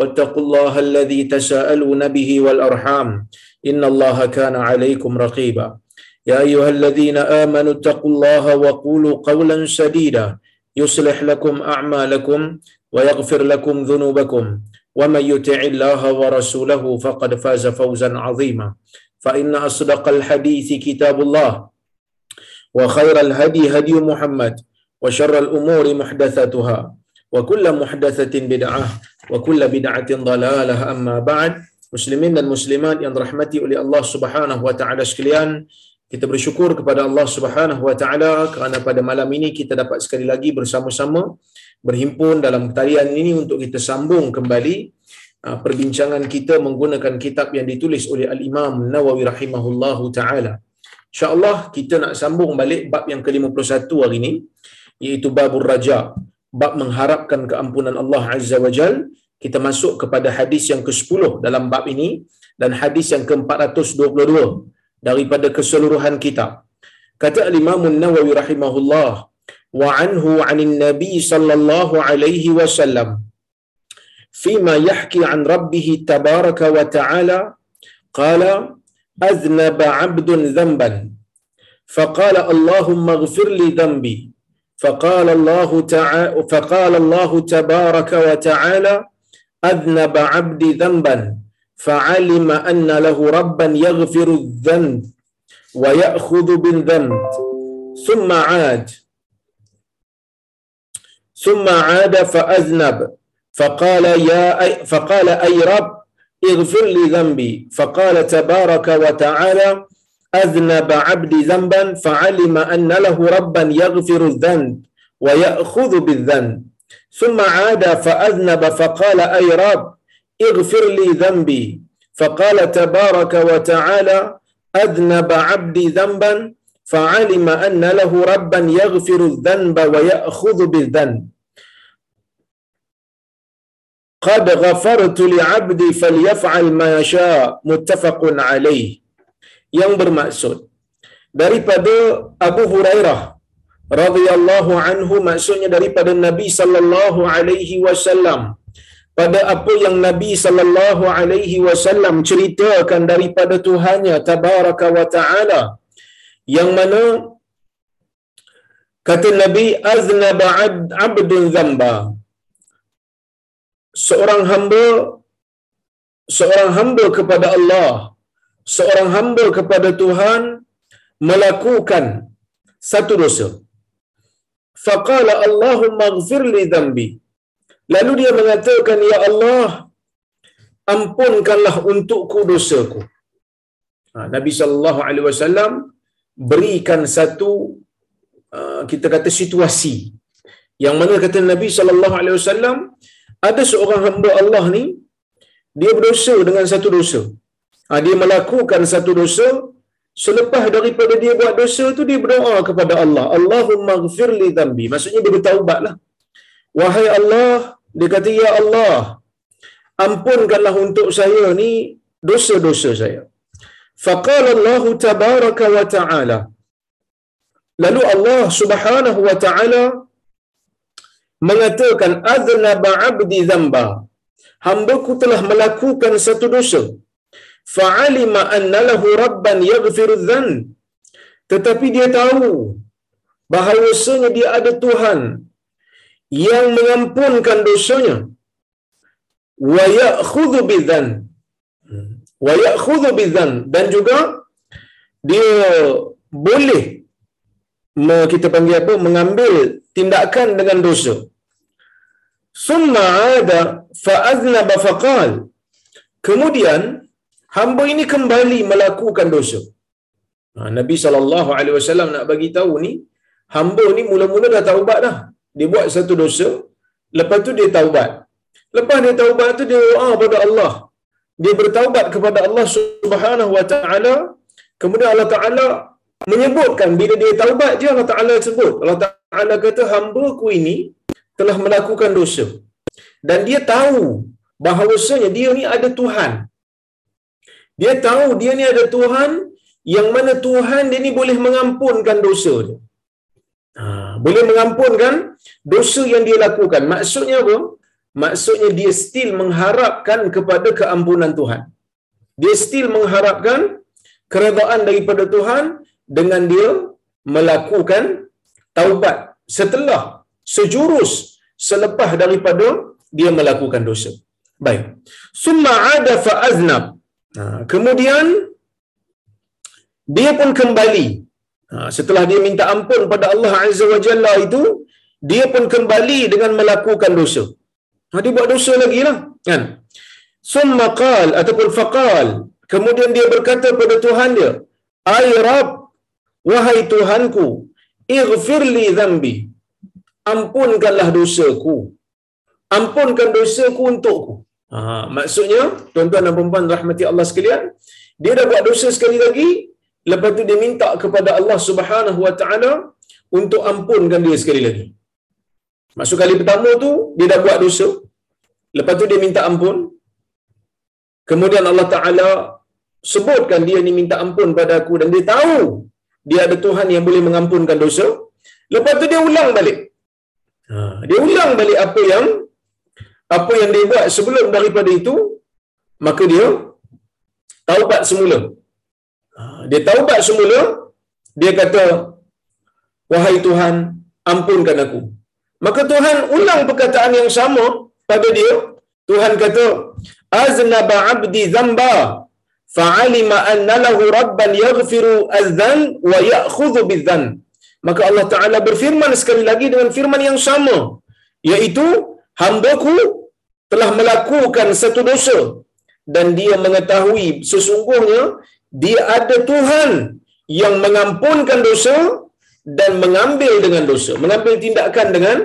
واتقوا الله الذي تساءلون به والأرحام. إن الله كان عليكم رقيبا. يا أيها الذين آمنوا اتقوا الله وقولوا قولا سديدا. يصلح لكم أعمالكم ويغفر لكم ذنوبكم. ومن يطع الله ورسوله فقد فاز فوزا عظيما. فإن أصدق الحديث كتاب الله وخير الهدي هدي محمد وشر الأمور محدثاتها. wa kullu muhdatsatin bid'ah wa kullu bid'atin dalalah. Amma ba'd. Muslimin dan muslimat yang dirahmati oleh Allah Subhanahu wa taala sekalian kita bersyukur kepada Allah Subhanahu wa taala kerana pada malam ini kita dapat sekali lagi bersama-sama berhimpun dalam talian ini untuk kita sambung kembali uh, perbincangan kita menggunakan kitab yang ditulis oleh al-Imam Nawawi rahimahullahu taala. Insyaallah kita nak sambung balik bab yang ke-51 hari ini iaitu babur raja bab mengharapkan keampunan Allah Azza wa Jalla kita masuk kepada hadis yang ke-10 dalam bab ini dan hadis yang ke-422 daripada keseluruhan kitab. Kata Imam Nawawi rahimahullah wa anhu 'anil nabi sallallahu alaihi wasallam فيما يحكي عن ربه تبارك وتعالى قال أذنب عبد ذنبا فقال اللهم اغفر لي ذنبي فقال الله تعالى فقال الله تبارك وتعالى أذنب عبدي ذنبا فعلم أن له ربا يغفر الذنب ويأخذ بالذنب. ثم عاد ثم عاد فأذنب فقال يا أي فقال أي رب اغفر لي ذنبي. فقال تبارك وتعالى أذنب عبدي ذنبا فعلم أن له ربا يغفر الذنب ويأخذ بالذنب. ثم عاد فأذنب فقال أي رب اغفر لي ذنبي. فقال تبارك وتعالى أذنب عبدي ذنبا فعلم أن له ربا يغفر الذنب ويأخذ بالذنب. قد غفرت لعبدي فليفعل ما يشاء متفق عليه. Yang bermaksud. Daripada Abu Hurairah radhiyallahu anhu maksudnya daripada Nabi sallallahu alaihi wasallam. Pada apa yang Nabi sallallahu alaihi wasallam ceritakan daripada Tuhannya tabaraka wa taala yang mana kata Nabi aznaba abdun zamba seorang hamba seorang hamba kepada Allah seorang hamba kepada Tuhan melakukan satu dosa. Faqala Allahumma ighfir li dhanbi. Lalu dia mengatakan ya Allah ampunkanlah untukku dosaku. Ha, Nabi sallallahu alaihi wasallam berikan satu uh, kita kata situasi. Yang mana kata Nabi sallallahu alaihi wasallam ada seorang hamba Allah ni dia berdosa dengan satu dosa ha, dia melakukan satu dosa selepas daripada dia buat dosa tu dia berdoa kepada Allah. Allahumma ghafir li dhanbi. Maksudnya dia bertaubatlah. Wahai Allah dia kata ya Allah ampunkanlah untuk saya ni dosa-dosa saya. Faqala Allah tabaraka wa taala. Lalu Allah subhanahu wa taala mengatakan aznaba abdi dhanba. Hamba-ku telah melakukan satu dosa fa'alima anna lahu rabban yaghfiru dhanb tetapi dia tahu bahawasanya dia ada Tuhan yang mengampunkan dosanya. Wa ya'khudhu bidzan wa ya'khudhu bidzan dan juga dia boleh kita panggil apa mengambil tindakan dengan dosa. Summa ada fa aznaba faqal kemudian hamba ini kembali melakukan dosa. Ha, Nabi sallallahu alaihi wasallam nak bagi tahu ni hamba ni mula-mula dah taubat dah. Dia buat satu dosa lepas tu dia taubat. Lepas dia taubat tu dia doa pada Allah. Dia bertaubat kepada Allah Subhanahu wa taala. Kemudian Allah taala menyebutkan bila dia taubat je Allah taala sebut. Allah taala kata hamba ku ini telah melakukan dosa. Dan dia tahu bahawasanya dia ni ada Tuhan dia tahu dia ni ada Tuhan yang mana Tuhan dia ni boleh mengampunkan dosa dia ha, boleh mengampunkan dosa yang dia lakukan maksudnya apa maksudnya dia still mengharapkan kepada keampunan Tuhan dia still mengharapkan keredaan daripada Tuhan dengan dia melakukan taubat setelah sejurus selepas daripada dia melakukan dosa. Baik. Summa ada fa aznab. Ha, kemudian dia pun kembali. Ha, setelah dia minta ampun pada Allah Azza wa Jalla itu, dia pun kembali dengan melakukan dosa. Ha, dia buat dosa lagi lah. Kan? Summa qal ataupun faqal. Kemudian dia berkata pada Tuhan dia, Ay Rab, wahai Tuhanku, ighfir li dhambi. Ampunkanlah dosaku. Ampunkan dosaku untukku. Ha, maksudnya, tuan-tuan dan perempuan rahmati Allah sekalian, dia dah buat dosa sekali lagi, lepas tu dia minta kepada Allah Subhanahu Wa Taala untuk ampunkan dia sekali lagi. Maksud kali pertama tu, dia dah buat dosa. Lepas tu dia minta ampun. Kemudian Allah Ta'ala sebutkan dia ni minta ampun pada aku dan dia tahu dia ada Tuhan yang boleh mengampunkan dosa. Lepas tu dia ulang balik. Ha, dia ulang balik apa yang apa yang dia buat sebelum daripada itu, maka dia taubat semula. Ha, dia taubat semula, dia kata, Wahai Tuhan, ampunkan aku. Maka Tuhan ulang perkataan yang sama pada dia. Tuhan kata, Aznaba abdi zamba fa'alima anna lahu rabban yaghfiru az-dhan wa ya'khudhu biz-dhan. Maka Allah Taala berfirman sekali lagi dengan firman yang sama, yaitu hamba-Ku telah melakukan satu dosa dan dia mengetahui sesungguhnya dia ada Tuhan yang mengampunkan dosa dan mengambil dengan dosa, mengambil tindakan dengan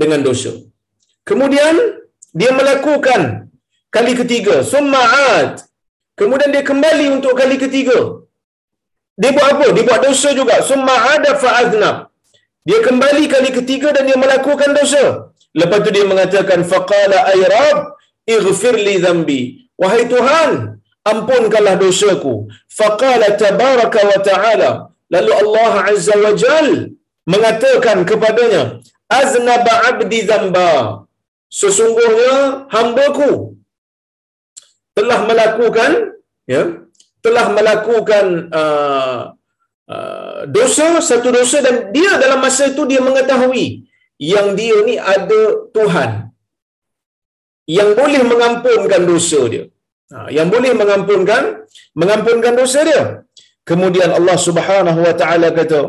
dengan dosa. Kemudian dia melakukan kali ketiga, summa'at. Kemudian dia kembali untuk kali ketiga. Dia buat apa? Dia buat dosa juga. Summa'ada fa'aznab. Dia kembali kali ketiga dan dia melakukan dosa. Lepas tu dia mengatakan faqala ay rab ighfir li dhanbi. Wahai Tuhan, ampunkanlah dosaku. Faqala tabaraka wa ta'ala. Lalu Allah Azza wa Jal mengatakan kepadanya, aznaba abdi dhanba. Sesungguhnya hambaku telah melakukan ya, telah melakukan uh, uh, dosa satu dosa dan dia dalam masa itu dia mengetahui yang dia ni ada Tuhan yang boleh mengampunkan dosa dia. Ha, yang boleh mengampunkan mengampunkan dosa dia. Kemudian Allah Subhanahu wa taala kata,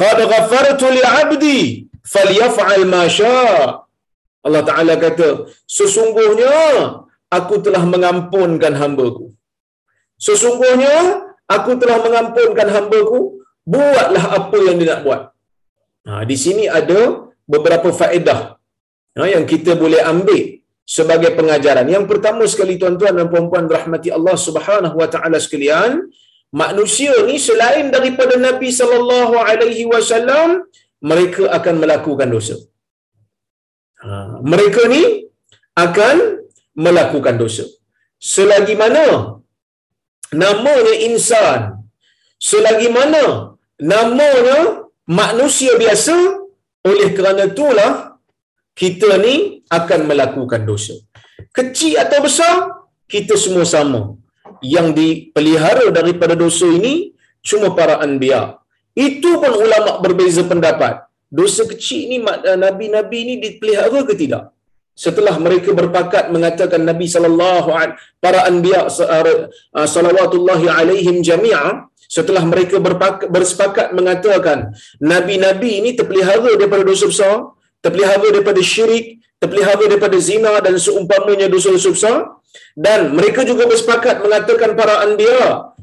"Qad ghafartu li 'abdi falyaf'al ma syaa." Allah Taala kata, "Sesungguhnya aku telah mengampunkan hamba-Ku." Sesungguhnya aku telah mengampunkan hamba-Ku, buatlah apa yang dia nak buat. Ha, di sini ada beberapa faedah ha, yang kita boleh ambil sebagai pengajaran. Yang pertama sekali tuan-tuan dan puan-puan rahmati Allah Subhanahu wa taala sekalian, manusia ni selain daripada Nabi sallallahu alaihi wasallam, mereka akan melakukan dosa. Ha, mereka ni akan melakukan dosa. Selagi mana namanya insan, selagi mana namanya manusia biasa, oleh kerana itulah kita ni akan melakukan dosa. Kecil atau besar, kita semua sama. Yang dipelihara daripada dosa ini cuma para anbiya. Itu pun ulama berbeza pendapat. Dosa kecil ni nabi-nabi ni dipelihara ke tidak? setelah mereka berpakat mengatakan Nabi sallallahu alaihi para anbiya uh, salawatullahi alaihim jami'a setelah mereka bersepakat mengatakan nabi-nabi ini terpelihara daripada dosa besar, terpelihara daripada syirik, terpelihara daripada zina dan seumpamanya dosa-dosa besar dan mereka juga bersepakat mengatakan para anbiya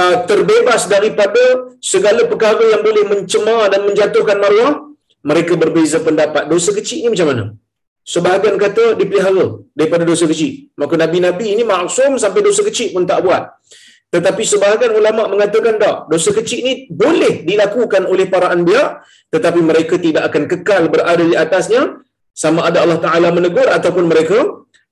uh, terbebas daripada segala perkara yang boleh mencemar dan menjatuhkan maruah mereka berbeza pendapat. Dosa kecil ni macam mana? Sebahagian kata dipelihara daripada dosa kecil. Maka nabi-nabi ini maksum sampai dosa kecil pun tak buat tetapi sebahagian ulama mengatakan tak dosa kecil ni boleh dilakukan oleh para anbiya tetapi mereka tidak akan kekal berada di atasnya. Sama ada Allah Taala menegur ataupun mereka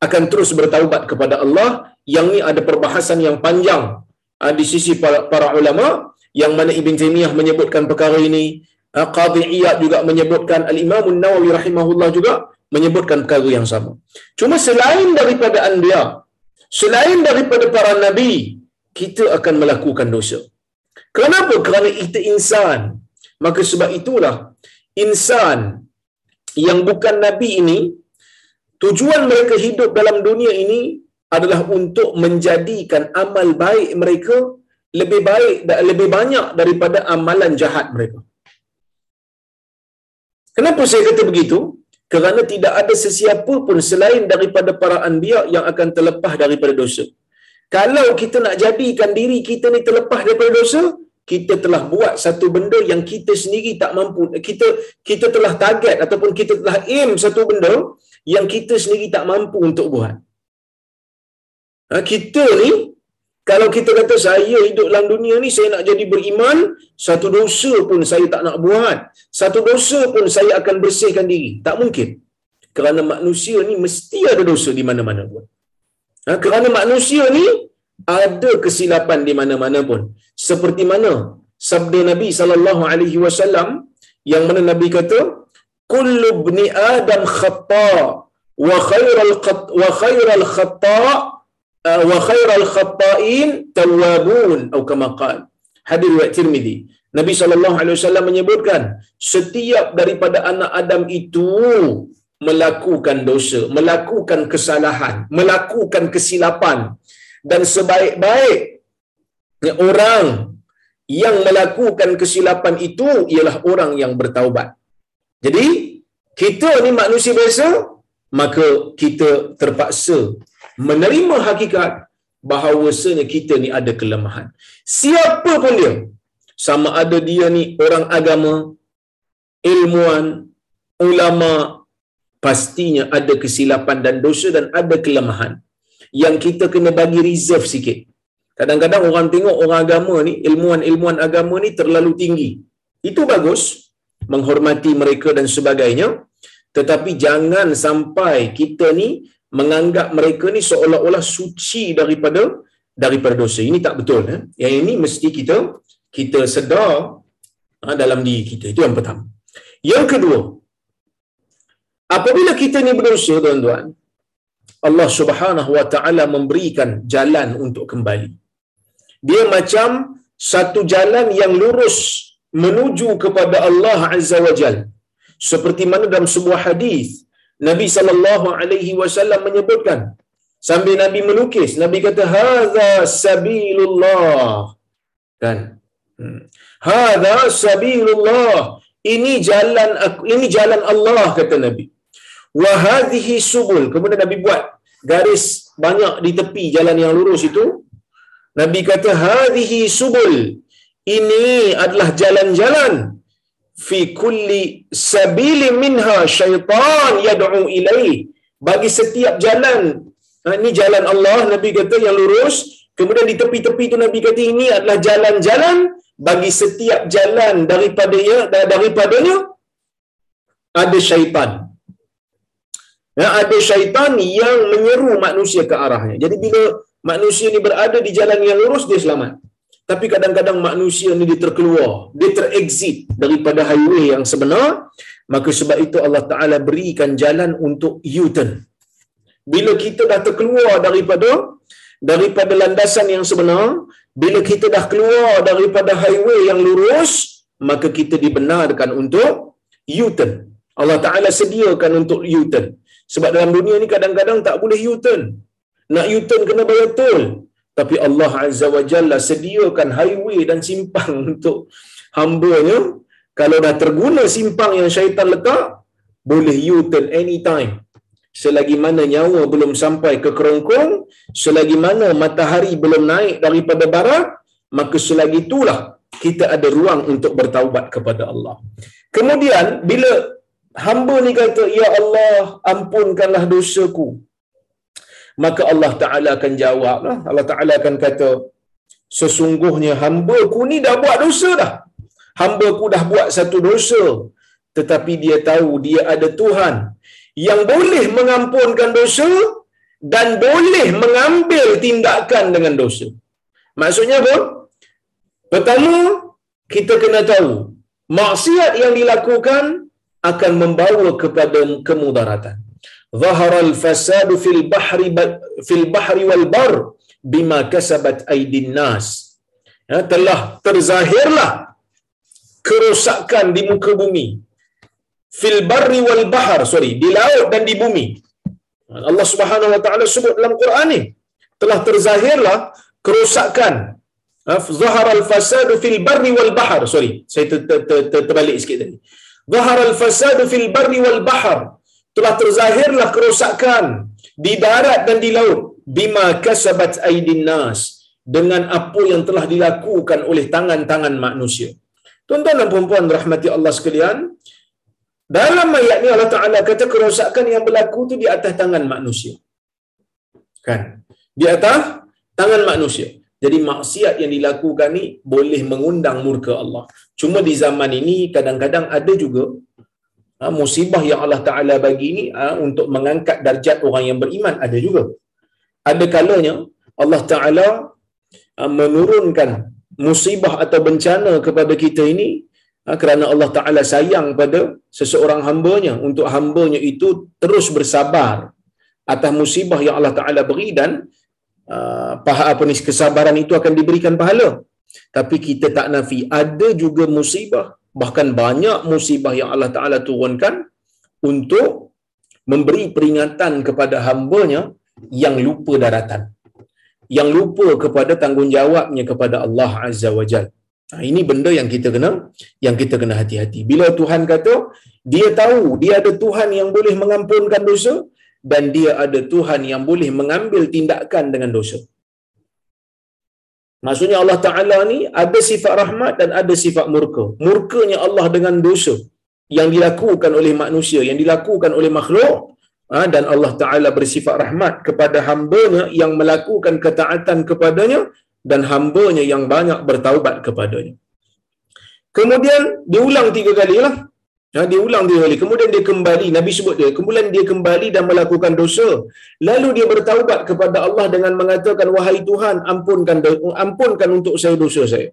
akan terus bertaubat kepada Allah. Yang ni ada perbahasan yang panjang uh, di sisi para, para ulama yang mana Ibn Taymiyah menyebutkan perkara ini. Uh, Qadhi Iyad juga menyebutkan Al-Imam Nawawi rahimahullah juga menyebutkan perkara yang sama. Cuma selain daripada anbiya selain daripada para nabi kita akan melakukan dosa kenapa kerana kita insan maka sebab itulah insan yang bukan nabi ini tujuan mereka hidup dalam dunia ini adalah untuk menjadikan amal baik mereka lebih baik dan lebih banyak daripada amalan jahat mereka. Kenapa saya kata begitu? Kerana tidak ada sesiapa pun selain daripada para anbiya yang akan terlepas daripada dosa. Kalau kita nak jadikan diri kita ni terlepas daripada dosa, kita telah buat satu benda yang kita sendiri tak mampu kita kita telah target ataupun kita telah aim satu benda yang kita sendiri tak mampu untuk buat. Ha, kita ni kalau kita kata saya hidup dalam dunia ni saya nak jadi beriman, satu dosa pun saya tak nak buat. Satu dosa pun saya akan bersihkan diri. Tak mungkin. Kerana manusia ni mesti ada dosa di mana-mana pun. Ha, kerana manusia ni ada kesilapan di mana-mana pun. Seperti mana sabda Nabi sallallahu alaihi wasallam yang mana Nabi kata, "Kullu ibni Adam khata' wa khairal wa khairal khata' uh, wa khairal khata'in tawwabun atau kama qala." Hadis riwayat Tirmizi. Nabi sallallahu alaihi wasallam menyebutkan setiap daripada anak Adam itu melakukan dosa, melakukan kesalahan, melakukan kesilapan dan sebaik-baik orang yang melakukan kesilapan itu ialah orang yang bertaubat. Jadi, kita ni manusia biasa, maka kita terpaksa menerima hakikat bahawasanya kita ni ada kelemahan. Siapa pun dia, sama ada dia ni orang agama, ilmuwan, ulama, pastinya ada kesilapan dan dosa dan ada kelemahan yang kita kena bagi reserve sikit. Kadang-kadang orang tengok orang agama ni, ilmuan-ilmuan agama ni terlalu tinggi. Itu bagus, menghormati mereka dan sebagainya. Tetapi jangan sampai kita ni menganggap mereka ni seolah-olah suci daripada daripada dosa. Ini tak betul. Eh? Yang ini mesti kita kita sedar ha, dalam diri kita. Itu yang pertama. Yang kedua, apabila kita ni berdosa, tuan-tuan, Allah Subhanahu Wa Taala memberikan jalan untuk kembali. Dia macam satu jalan yang lurus menuju kepada Allah Azza wa Jal. Seperti mana dalam sebuah hadis Nabi sallallahu alaihi wasallam menyebutkan sambil Nabi melukis Nabi kata hadza sabilullah kan hmm. hadza sabilullah ini jalan aku ini jalan Allah kata Nabi wa hadhihi subul. Kemudian nabi buat garis banyak di tepi jalan yang lurus itu nabi kata hadhihi subul. Ini adalah jalan-jalan. Fi kulli sabili minha syaitan yad'u ilai bagi setiap jalan ha, ini jalan Allah nabi kata yang lurus. Kemudian di tepi-tepi itu nabi kata ini adalah jalan-jalan. Bagi setiap jalan daripadanya daripadanya ada syaitan Ya, ada syaitan yang menyeru manusia ke arahnya. Jadi bila manusia ni berada di jalan yang lurus, dia selamat. Tapi kadang-kadang manusia ni dia terkeluar, dia terexit daripada highway yang sebenar, maka sebab itu Allah Ta'ala berikan jalan untuk U-turn. Bila kita dah terkeluar daripada daripada landasan yang sebenar, bila kita dah keluar daripada highway yang lurus, maka kita dibenarkan untuk U-turn. Allah Ta'ala sediakan untuk U-turn Sebab dalam dunia ni kadang-kadang tak boleh U-turn. Nak U-turn kena bayar tol. Tapi Allah Azza wa Jalla sediakan highway dan simpang untuk hambanya. Kalau dah terguna simpang yang syaitan letak, boleh U-turn anytime. Selagi mana nyawa belum sampai ke kerongkong, selagi mana matahari belum naik daripada barat, maka selagi itulah kita ada ruang untuk bertaubat kepada Allah. Kemudian bila hamba ni kata ya Allah ampunkanlah dosaku. Maka Allah Taala akan jawablah. Allah Taala akan kata sesungguhnya hamba ku ni dah buat dosa dah. Hamba ku dah buat satu dosa tetapi dia tahu dia ada Tuhan yang boleh mengampunkan dosa dan boleh mengambil tindakan dengan dosa. Maksudnya apa? Pertama kita kena tahu maksiat yang dilakukan akan membawa kepada kemudaratan. Zahara al-fasad fil bahri fil bahri wal bar bima kasabat aydin nas. Ya, telah terzahirlah kerosakan di muka bumi. Fil barri wal bahr, sorry, di laut dan di bumi. Allah Subhanahu wa taala sebut dalam Quran ni, telah terzahirlah kerosakan Zahara al-fasad fil barri wal bahr. Sorry, saya ter, ter, ter, ter, terbalik sikit tadi. Zahar al-fasad fil barri wal bahr. Telah terzahirlah kerosakan di darat dan di laut bima kasabat aidin nas dengan apa yang telah dilakukan oleh tangan-tangan manusia. Tuan-tuan dan puan-puan rahmati Allah sekalian, dalam ayat ni Allah Taala kata kerosakan yang berlaku tu di atas tangan manusia. Kan? Di atas tangan manusia. Jadi maksiat yang dilakukan ni boleh mengundang murka Allah. Cuma di zaman ini kadang-kadang ada juga ha, musibah yang Allah Ta'ala bagi ni ha, untuk mengangkat darjat orang yang beriman. Ada juga. Ada kalanya Allah Ta'ala ha, menurunkan musibah atau bencana kepada kita ini ha, kerana Allah Ta'ala sayang pada seseorang hambanya untuk hambanya itu terus bersabar atas musibah yang Allah Ta'ala beri dan uh, apa ni kesabaran itu akan diberikan pahala tapi kita tak nafi ada juga musibah bahkan banyak musibah yang Allah Taala turunkan untuk memberi peringatan kepada hamba-Nya yang lupa daratan yang lupa kepada tanggungjawabnya kepada Allah Azza wa Jal. Nah, ini benda yang kita kena yang kita kena hati-hati. Bila Tuhan kata dia tahu dia ada Tuhan yang boleh mengampunkan dosa dan dia ada Tuhan yang boleh mengambil tindakan dengan dosa. Maksudnya Allah Ta'ala ni ada sifat rahmat dan ada sifat murka. Murkanya Allah dengan dosa yang dilakukan oleh manusia, yang dilakukan oleh makhluk ha, dan Allah Ta'ala bersifat rahmat kepada hambanya yang melakukan ketaatan kepadanya dan hambanya yang banyak bertaubat kepadanya. Kemudian diulang tiga kali lah. Ha, dia ulang dia kali. Kemudian dia kembali. Nabi sebut dia. Kemudian dia kembali dan melakukan dosa. Lalu dia bertaubat kepada Allah dengan mengatakan, Wahai Tuhan, ampunkan ampunkan untuk saya dosa saya.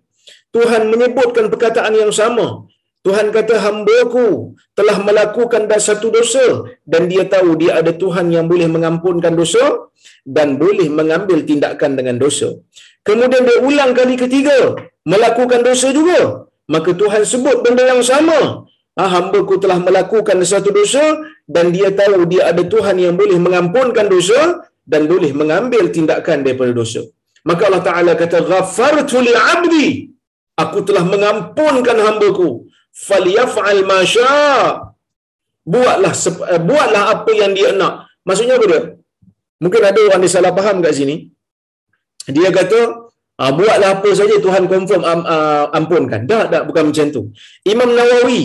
Tuhan menyebutkan perkataan yang sama. Tuhan kata, hambaku telah melakukan satu dosa. Dan dia tahu dia ada Tuhan yang boleh mengampunkan dosa dan boleh mengambil tindakan dengan dosa. Kemudian dia ulang kali ketiga. Melakukan dosa juga. Maka Tuhan sebut benda yang sama ha, hamba ku telah melakukan satu dosa dan dia tahu dia ada Tuhan yang boleh mengampunkan dosa dan boleh mengambil tindakan daripada dosa. Maka Allah Ta'ala kata, Ghafartu li'abdi. Aku telah mengampunkan hamba ku. Faliyaf'al masya. Buatlah, eh, buatlah apa yang dia nak. Maksudnya apa dia? Mungkin ada orang dia salah faham kat sini. Dia kata, ah, buatlah apa saja Tuhan confirm am, uh, ampunkan. Dah, dah, bukan macam tu. Imam Nawawi,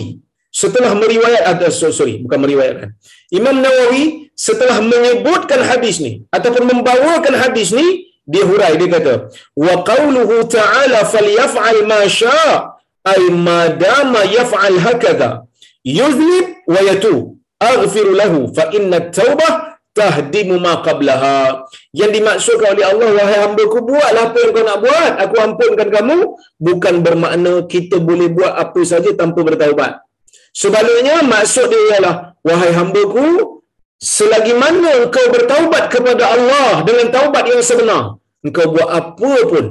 setelah meriwayat ada sorry bukan meriwayatkan Imam Nawawi setelah menyebutkan hadis ni ataupun membawakan hadis ni dia hurai dia kata wa qauluhu ta'ala falyaf'al ma syaa ay ma dama yaf'al hakadha yuznib wa yatub aghfir lahu fa inna at-taubah tahdimu ma qablaha. Yang dimaksudkan oleh Allah wahai hamba-Ku buatlah apa yang kau nak buat. Aku ampunkan kamu. Bukan bermakna kita boleh buat apa saja tanpa bertaubat Sebaliknya maksud dia ialah wahai hamba-Ku selagi mana engkau bertaubat kepada Allah dengan taubat yang sebenar engkau buat apa pun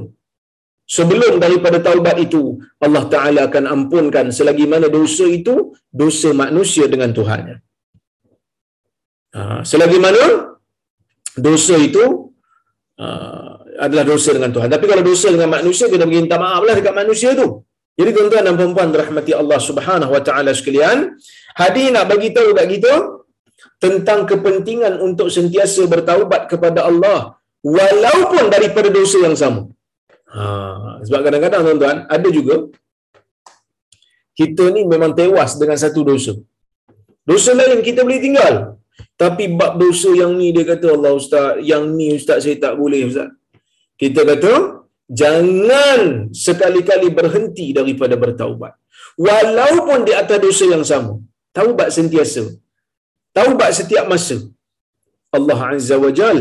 sebelum daripada taubat itu Allah Taala akan ampunkan selagi mana dosa itu dosa manusia dengan Tuhannya. Ha, selagi mana dosa itu uh, adalah dosa dengan Tuhan. Tapi kalau dosa dengan manusia, kita minta maaf lah dekat manusia tu. Jadi tuan-tuan dan perempuan rahmati Allah subhanahu wa ta'ala sekalian, hadis nak bagi tahu kat kita tentang kepentingan untuk sentiasa bertaubat kepada Allah walaupun daripada dosa yang sama. Ha, sebab kadang-kadang tuan-tuan, ada juga kita ni memang tewas dengan satu dosa. Dosa lain kita boleh tinggal. Tapi bab dosa yang ni dia kata Allah Ustaz, yang ni Ustaz saya tak boleh Ustaz. Kita kata, jangan sekali-kali berhenti daripada bertaubat. Walaupun di atas dosa yang sama. Taubat sentiasa. Taubat setiap masa. Allah Azza wa Jal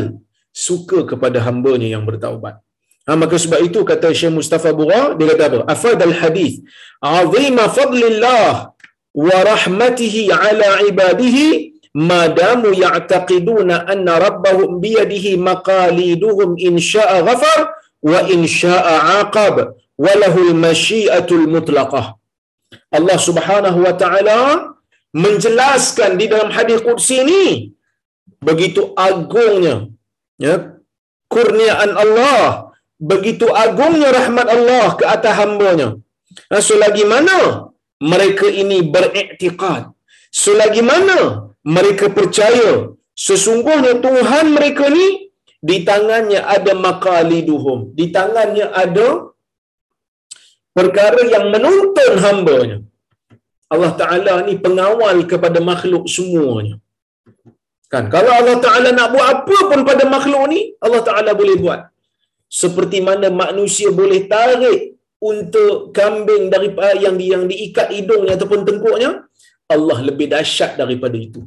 suka kepada hambanya yang bertaubat. Ha, maka sebab itu kata Syekh Mustafa Bura, dia kata apa? Afad al-hadith. Azima fadlillah wa rahmatihi ala ibadihi madamu ya'taqiduna anna rabbahum biyadihi maqaliduhum in sya'a ghafar wa in sya'a aqab wa lahul masyiatul mutlaqah. Allah Subhanahu wa taala menjelaskan di dalam hadis qudsi ini begitu agungnya ya kurniaan Allah begitu agungnya rahmat Allah ke atas hamba-Nya. Nah, selagi mana mereka ini beriktikad, selagi mana mereka percaya sesungguhnya Tuhan mereka ni di tangannya ada makaliduhum, di tangannya ada perkara yang menuntun hamba-Nya. Allah Ta'ala ni pengawal kepada makhluk semuanya. Kan? Kalau Allah Ta'ala nak buat apa pun pada makhluk ni, Allah Ta'ala boleh buat seperti mana manusia boleh tarik untuk kambing daripada yang di, yang diikat hidungnya ataupun tengkuknya Allah lebih dahsyat daripada itu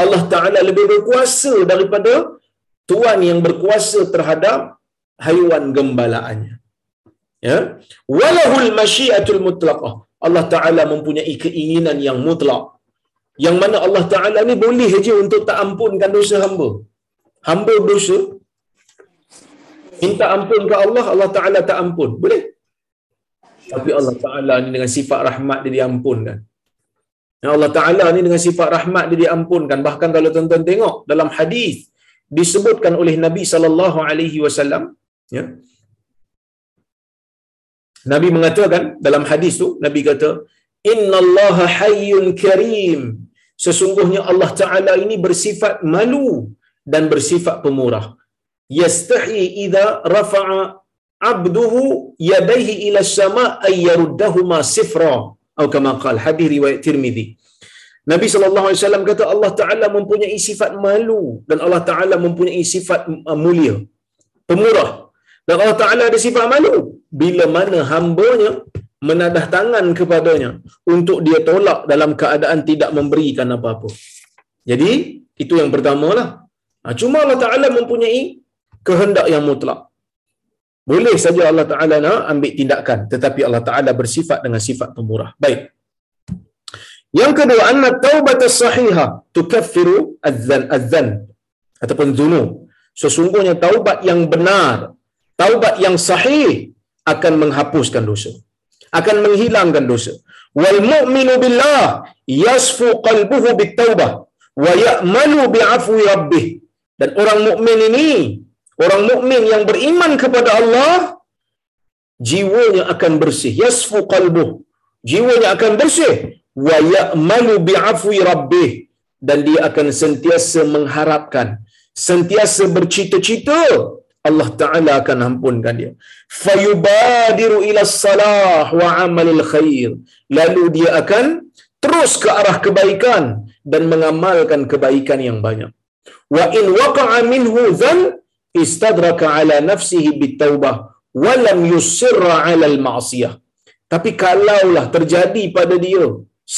Allah Taala lebih berkuasa daripada tuan yang berkuasa terhadap haiwan gembalaannya ya walahul masyiatul mutlaqah Allah Taala mempunyai keinginan yang mutlak yang mana Allah Taala ni boleh saja untuk tak ampunkan dosa hamba hamba dosa minta ampun ke Allah, Allah Ta'ala tak ampun. Boleh? Tapi Allah Ta'ala ni dengan sifat rahmat dia diampunkan. Ya Allah Ta'ala ni dengan sifat rahmat dia diampunkan. Bahkan kalau tuan-tuan tengok dalam hadis disebutkan oleh Nabi sallallahu alaihi wasallam, ya. Nabi mengatakan dalam hadis tu, Nabi kata, "Inna Allah hayyun karim." Sesungguhnya Allah Ta'ala ini bersifat malu dan bersifat pemurah yastahi idza rafa'a abduhu yadayhi ila sama ay yaruddahuma sifra atau kama qala hadis riwayat Tirmizi Nabi wasallam kata Allah taala mempunyai sifat malu dan Allah taala mempunyai sifat uh, mulia pemurah dan Allah taala ada sifat malu bila mana hamba-Nya menadah tangan kepadanya untuk dia tolak dalam keadaan tidak memberikan apa-apa. Jadi, itu yang pertamalah. Ha, cuma Allah Ta'ala mempunyai kehendak yang mutlak. Boleh saja Allah Ta'ala nak ambil tindakan. Tetapi Allah Ta'ala bersifat dengan sifat pemurah. Baik. Yang kedua, anna taubat sahihah tukaffiru adzan adzan ataupun zunub. Sesungguhnya taubat yang benar, taubat yang sahih akan menghapuskan dosa. Akan menghilangkan dosa. Wal mu'minu billah yasfu qalbuhu bitaubah wa ya'malu bi'afwi rabbih. Dan orang mukmin ini orang mukmin yang beriman kepada Allah jiwanya akan bersih yasfu qalbuh jiwanya akan bersih wa ya'malu bi'afwi rabbih dan dia akan sentiasa mengharapkan sentiasa bercita-cita Allah Ta'ala akan ampunkan dia. Fayubadiru ila salah wa amalil khair. Lalu dia akan terus ke arah kebaikan dan mengamalkan kebaikan yang banyak. Wa in waqa'a minhu dhan istadraka ala nafsihi bitaubah walam yusirra ala al-ma'siyah. Tapi kalaulah terjadi pada dia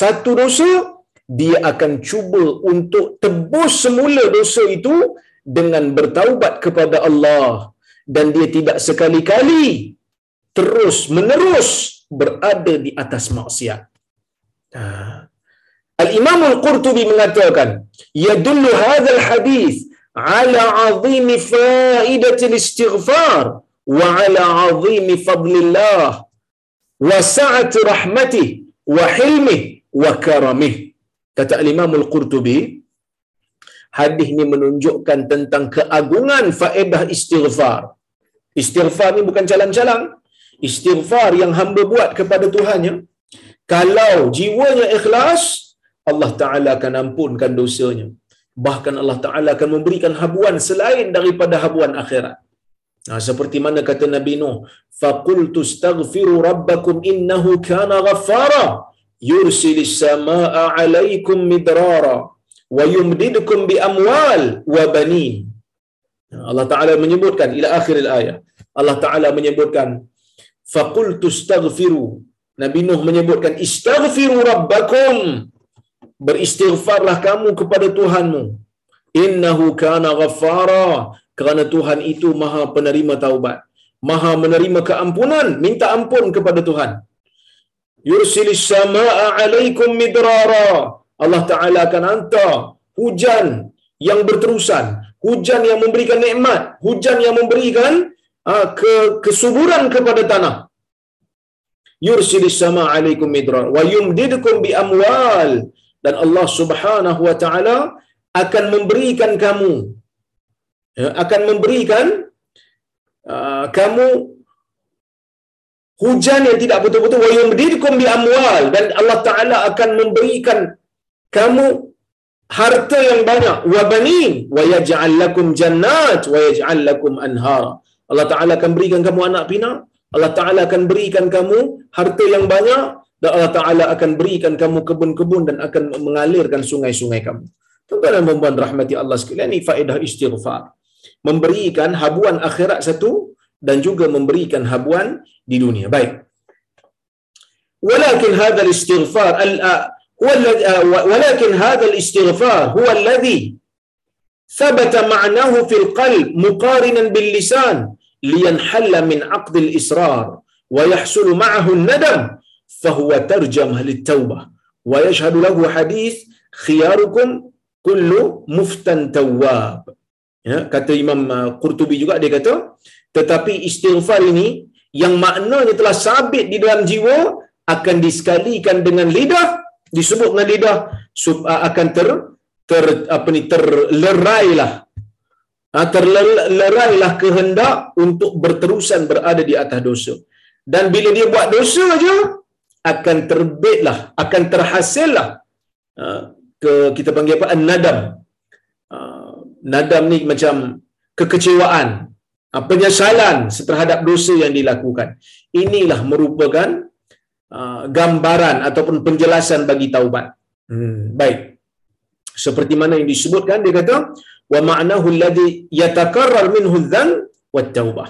satu dosa dia akan cuba untuk tebus semula dosa itu dengan bertaubat kepada Allah dan dia tidak sekali-kali terus menerus berada di atas maksiat. Ha. Al-Imam Al-Qurtubi mengatakan, "Yadullu hadzal hadis 'ala 'azim fa'idati al-istighfar wa 'ala 'azim fadlillah wa sa'at rahmatih wa hilmih وحلمه وكرمه kata Imam Al-Qurtubi hadis ni menunjukkan tentang keagungan faedah istighfar. Istighfar ni bukan calang-calang. Istighfar yang hamba buat kepada Tuhannya, kalau jiwanya ikhlas, Allah Ta'ala akan ampunkan dosanya. Bahkan Allah Ta'ala akan memberikan habuan selain daripada habuan akhirat. Nah, seperti mana kata Nabi Nuh, فَقُلْتُ اسْتَغْفِرُوا رَبَّكُمْ إِنَّهُ كَانَ غَفَّارًا yursilis samaa 'alaikum midrara wa yumdidukum bi amwal wa وبنين Allah Ta'ala menyebutkan ila akhir ayat Allah Ta'ala menyebutkan faqul tustaghfiru Nabi Nuh menyebutkan istaghfiru rabbakum. Beristighfarlah kamu kepada Tuhanmu. Innahu kana ghaffara. Kerana Tuhan itu maha penerima taubat maha menerima keampunan minta ampun kepada Tuhan yursilis samaa alaikum midrara. Allah taala akan hantar hujan yang berterusan hujan yang memberikan nikmat hujan yang memberikan uh, ke kesuburan kepada tanah. Yursilis sama alaikum midrar wa yumdidukum bi amwal. Dan Allah Subhanahu wa taala akan memberikan kamu ya, akan memberikan uh, kamu hujan yang tidak betul-betul wa yumdidukum bi amwal. Dan Allah taala akan memberikan kamu harta yang banyak. Wa banin. Wa yaj'al lakum jannat. Wa yaj'al lakum anhar Allah taala akan berikan kamu anak pinak Allah Ta'ala akan berikan kamu harta yang banyak. Dan Allah Ta'ala akan berikan kamu kebun-kebun dan akan mengalirkan sungai-sungai kamu. Tuan-tuan dan puan rahmati Allah sekalian, ini faedah istighfar. Memberikan habuan akhirat satu dan juga memberikan habuan di dunia. Baik. Walakin hadal istighfar ولكن هذا الاستغفار هو الذي ثبت معناه في القلب مقارنا باللسان liyanhalla min aqdil israr wa yahsulu ma'ahu nadam fahuwa tarjamah litawbah wa yashhadu lahu hadith khiyarukum kullu muftan tawwab ya kata imam uh, qurtubi juga dia kata tetapi istighfar ini yang maknanya telah sabit di dalam jiwa akan disekalikan dengan lidah disebut dengan lidah uh, akan ter ter apa ni terlerailah Ha, terlerailah kehendak untuk berterusan berada di atas dosa. Dan bila dia buat dosa aja akan terbitlah, akan terhasillah ha, ke kita panggil apa? Nadam. Nadam ni macam kekecewaan, penyesalan terhadap dosa yang dilakukan. Inilah merupakan gambaran ataupun penjelasan bagi taubat. Hmm, baik. Seperti mana yang disebutkan dia kata wa ma'nahu alladhi yatakarrar minhu dhan wa taubah.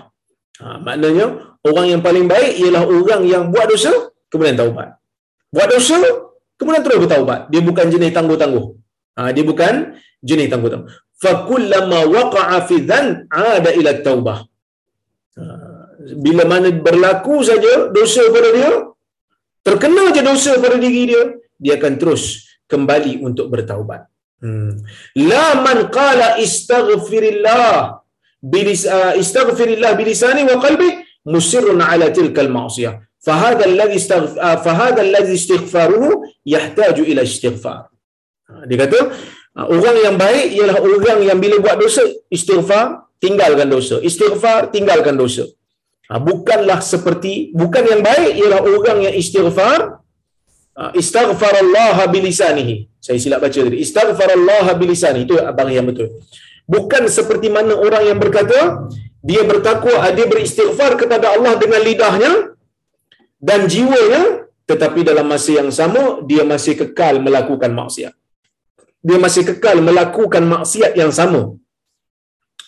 Ha, maknanya orang yang paling baik ialah orang yang buat dosa kemudian taubat. Buat dosa kemudian terus bertaubat. Dia bukan jenis tangguh-tangguh. Ha, dia bukan jenis tangguh-tangguh. Fa kullama waqa'a fi dhan 'ada ila taubah. Ha, bila mana berlaku saja dosa pada dia, terkena je dosa pada diri dia, dia akan terus kembali untuk bertaubat. Hmm. La man qala istaghfirillah bilis uh, istaghfirillah bilisani wa qalbi musirrun ala tilka al-ma'siyah. Fahadha alladhi istaghfar uh, fahadha alladhi istighfaruhu yahtaju ila istighfar. Ha, dia kata orang yang baik ialah orang yang bila buat dosa istighfar tinggalkan dosa. Istighfar tinggalkan dosa. Ha, bukanlah seperti bukan yang baik ialah orang yang istighfar. Uh, istaghfarallah bilisanihi. Saya silap baca tadi. Istaghfarallah bilisani. Itu abang yang betul. Bukan seperti mana orang yang berkata dia bertakwa dia beristighfar kepada Allah dengan lidahnya dan jiwanya tetapi dalam masa yang sama dia masih kekal melakukan maksiat dia masih kekal melakukan maksiat yang sama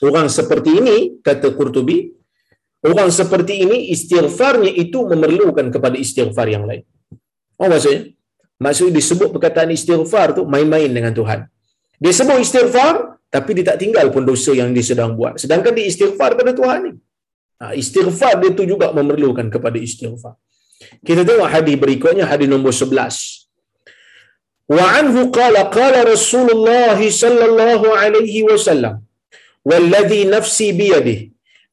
orang seperti ini kata Qurtubi orang seperti ini istighfarnya itu memerlukan kepada istighfar yang lain Oh maksudnya? Maksudnya disebut perkataan istighfar tu main-main dengan Tuhan. Dia sebut istighfar tapi dia tak tinggal pun dosa yang dia sedang buat. Sedangkan dia istighfar pada Tuhan ni. Ha, istighfar dia tu juga memerlukan kepada istighfar. Kita tengok hadis berikutnya hadis nombor 11. وعنه قال قال رسول الله صلى الله عليه وسلم والذي نفسي بيده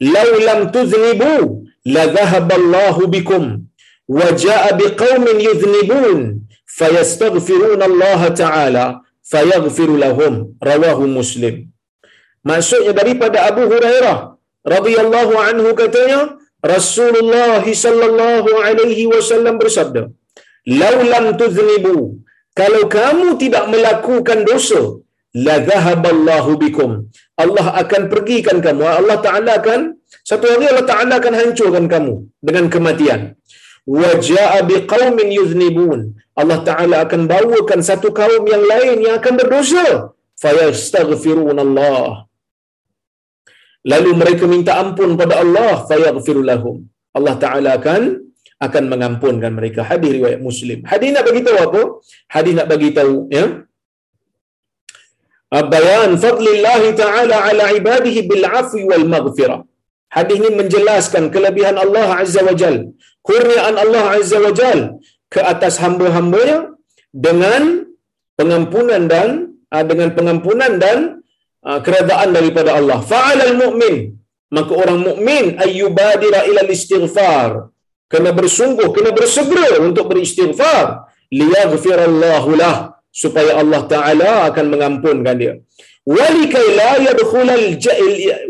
لو لم تذنبوا لذهب الله بكم وجاء بقوم يذنبون فيستغفرون الله تعالى فيغفر لهم. رواه مسلم. ما سوء بريبة ابو هريره رضي الله عنه radhiyallahu رسول الله صلى الله عليه وسلم bersabda لو لم تذنبوا kalau kamu tidak melakukan dosa la dhahaballahu bikum. Allah akan pergikan kamu. Allah Taala akan satu hari Allah Taala akan hancurkan kamu dengan kematian. Wa jaa biqaumin yuznibun. Allah Taala akan bawakan satu kaum yang lain yang akan berdosa. Fayastaghfirun Allah lalu mereka minta ampun pada Allah. Fayaghfiru lahum Allah Taala akan akan mengampunkan mereka. Hadis riwayat Muslim. Hadis nak bagi tahu apa? Hadis nak bagi tahu ya? Bayan fadlillah taala ala ibadihi bil afwi wal maghfirah. Hadis ini menjelaskan kelebihan Allah azza wajal kurniaan Allah azza wajal ke atas hamba-hambanya dengan pengampunan dan ah, dengan pengampunan dan uh, keredaan daripada Allah. Fa'alal mu'min. Maka orang mukmin ayyubadira ila istighfar kena bersungguh kena bersegera untuk beristighfar. Liyaghfirallahu lah supaya Allah taala akan mengampunkan dia. Walikai la yadkhulal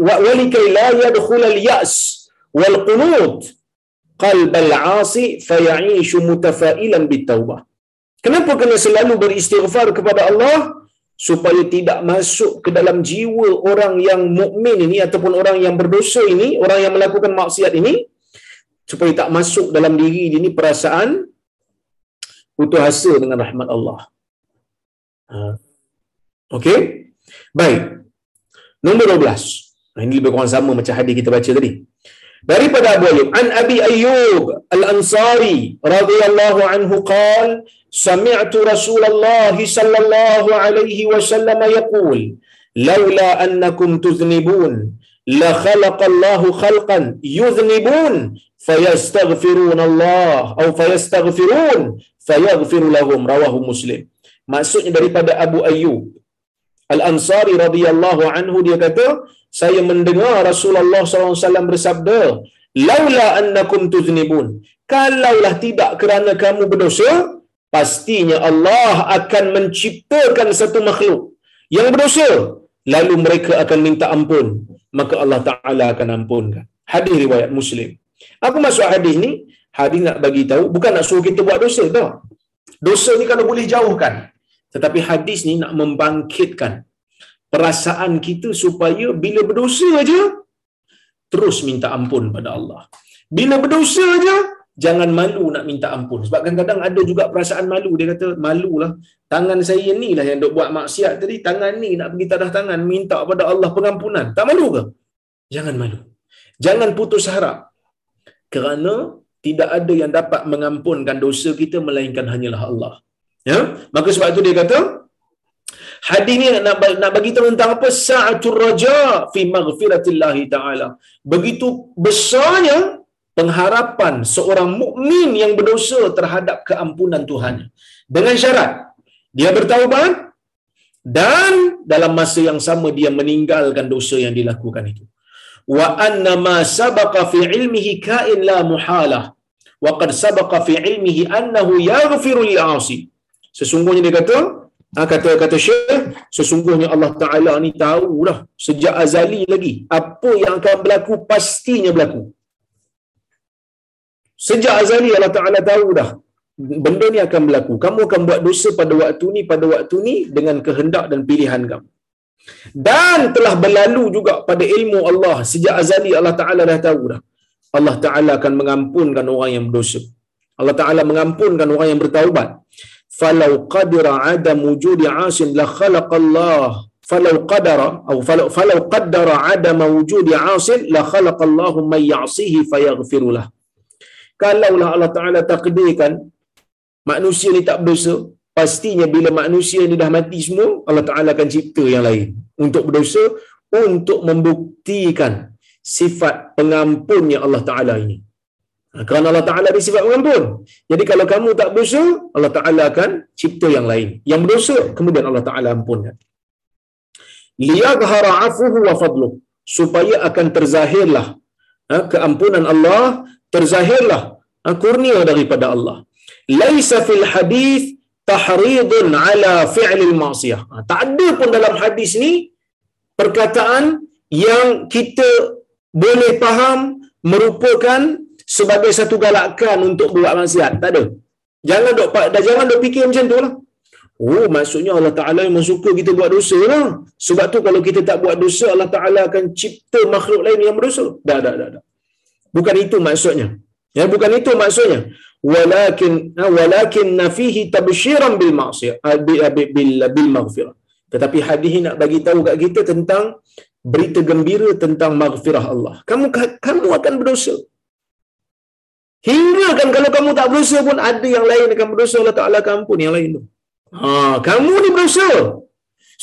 walikai la yadkhulal ya's wal qunut qalbal 'asi fay'ishu mutafailan bitaubah kenapa kena selalu beristighfar kepada Allah? Supaya tidak masuk ke dalam jiwa orang yang mukmin ini ataupun orang yang berdosa ini orang yang melakukan maksiat ini supaya tak masuk dalam diri dia ini perasaan putus asa dengan rahmat Allah. Ha. Okey? Baik. Nombor 12. Ini lebih kurang sama macam hadis kita baca tadi. Daripada Abu Ayyub, an Abi Ayyub Al-Ansari radhiyallahu anhu qal, sami'tu Rasulullah sallallahu alaihi wasallam yaqul, laula annakum tuznibun la khalaqa Allahu khalqan yuznibun fayastaghfirun Allah atau fayastaghfirun fayaghfir lahum rawahu muslim maksudnya daripada Abu Ayyub Al-Ansari radhiyallahu anhu dia kata saya mendengar Rasulullah SAW bersabda laula annakum tuznibun kalaulah tidak kerana kamu berdosa pastinya Allah akan menciptakan satu makhluk yang berdosa. Lalu mereka akan minta ampun. Maka Allah Taala akan ampunkan. Hadis riwayat Muslim apa maksud hadis ni? Hadis nak bagi tahu bukan nak suruh kita buat dosa tau. Dosa ni kalau boleh jauhkan. Tetapi hadis ni nak membangkitkan perasaan kita supaya bila berdosa aja terus minta ampun pada Allah. Bila berdosa aja jangan malu nak minta ampun. Sebab kadang-kadang ada juga perasaan malu. Dia kata malulah. Tangan saya ni lah yang duk buat maksiat tadi. Tangan ni nak pergi tadah tangan minta pada Allah pengampunan. Tak malu ke? Jangan malu. Jangan putus harap kerana tidak ada yang dapat mengampunkan dosa kita melainkan hanyalah Allah. Ya? Maka sebab itu dia kata hadis ni nak nak bagi tahu tentang apa sa'atul raja fi maghfiratillah taala. Begitu besarnya pengharapan seorang mukmin yang berdosa terhadap keampunan Tuhan dengan syarat dia bertaubat dan dalam masa yang sama dia meninggalkan dosa yang dilakukan itu wa anna ma sabaqa fi ilmihi kain la muhalah. Wa qad sabaqa fi ilmihi annahu yaghfiru lil asi sesungguhnya dia kata ha, kata kata syekh sesungguhnya Allah taala ni tahulah sejak azali lagi apa yang akan berlaku pastinya berlaku. Sejak azali Allah taala tahu dah benda ni akan berlaku. Kamu akan buat dosa pada waktu ni pada waktu ni dengan kehendak dan pilihan kamu dan telah berlalu juga pada ilmu Allah sejak azali Allah Taala dah tahu dah. Allah Taala akan mengampunkan orang yang berdosa. Allah Taala mengampunkan orang yang bertaubat. Falau qadara adam wujudi asin la khalaqa Allah falau qadara atau falau falau qaddara adam wujudi asin la khalaqa Allah may ya'sihi fayaghfiru lah kalaulah Allah Taala takdirkan manusia ni tak berdosa pastinya bila manusia ni dah mati semua Allah Taala akan cipta yang lain. Untuk berdosa untuk membuktikan sifat pengampunnya Allah Taala ini. Ha, kerana Allah Taala ada sifat pengampun. Jadi kalau kamu tak berdosa Allah Taala akan cipta yang lain. Yang berdosa kemudian Allah Taala ampunkan. Liyadhhara afuhu wa fadluh supaya akan terzahirlah ha, keampunan Allah terzahirlah ha, kurnia daripada Allah. Laisa fil hadis tahridun ala fi'lil ma'siyah. Ha, tak ada pun dalam hadis ni perkataan yang kita boleh faham merupakan sebagai satu galakan untuk buat maksiat. Tak ada. Jangan dok jangan dok fikir macam tu lah. Oh, maksudnya Allah Ta'ala memang suka kita buat dosa lah. Sebab tu kalau kita tak buat dosa, Allah Ta'ala akan cipta makhluk lain yang berdosa. Dah, dah, dah. dah. Bukan itu maksudnya. Ya, bukan itu maksudnya. Walakin ha, walakin nafihi tabshiran bil ma'siyah ha, bil, bil, bil maghfirah. Tetapi hadis nak bagi tahu kat kita tentang berita gembira tentang maghfirah Allah. Kamu kamu akan berdosa. Hingga kan kalau kamu tak berdosa pun ada yang lain akan berdosa Allah Taala akan ampun yang lain tu. Ha, kamu ni berdosa.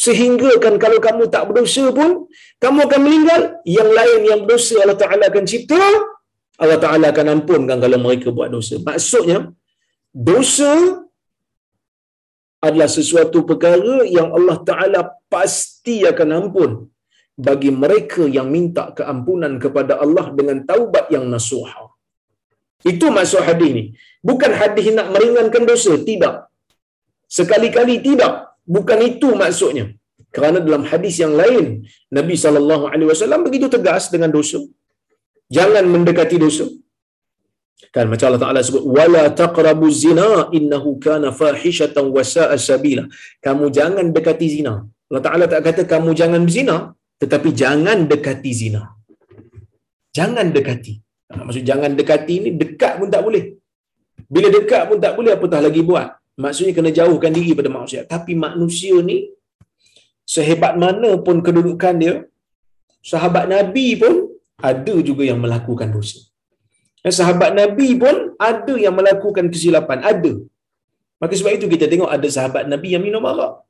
Sehingga kan kalau kamu tak berdosa pun kamu akan meninggal, yang lain yang berdosa Allah Taala akan cipta, Allah Taala akan ampunkan kalau mereka buat dosa. Maksudnya dosa adalah sesuatu perkara yang Allah Taala pasti akan ampun bagi mereka yang minta keampunan kepada Allah dengan taubat yang nasuha. Itu maksud hadis ni. Bukan hadis nak meringankan dosa, tidak. Sekali-kali tidak. Bukan itu maksudnya. Kerana dalam hadis yang lain, Nabi sallallahu alaihi wasallam begitu tegas dengan dosa. Jangan mendekati dosa. Kan macam Allah Taala sebut wala taqrabu zina innahu kana fahishatan wa sa'a sabila. Kamu jangan dekati zina. Allah Taala tak kata kamu jangan berzina, tetapi jangan dekati zina. Jangan dekati. Maksud jangan dekati ni dekat pun tak boleh. Bila dekat pun tak boleh apatah lagi buat. Maksudnya kena jauhkan diri pada manusia. Tapi manusia ni sehebat mana pun kedudukan dia, sahabat Nabi pun ada juga yang melakukan dosa. Dan sahabat Nabi pun ada yang melakukan kesilapan. Ada. Maka sebab itu kita tengok ada sahabat Nabi yang minum arak.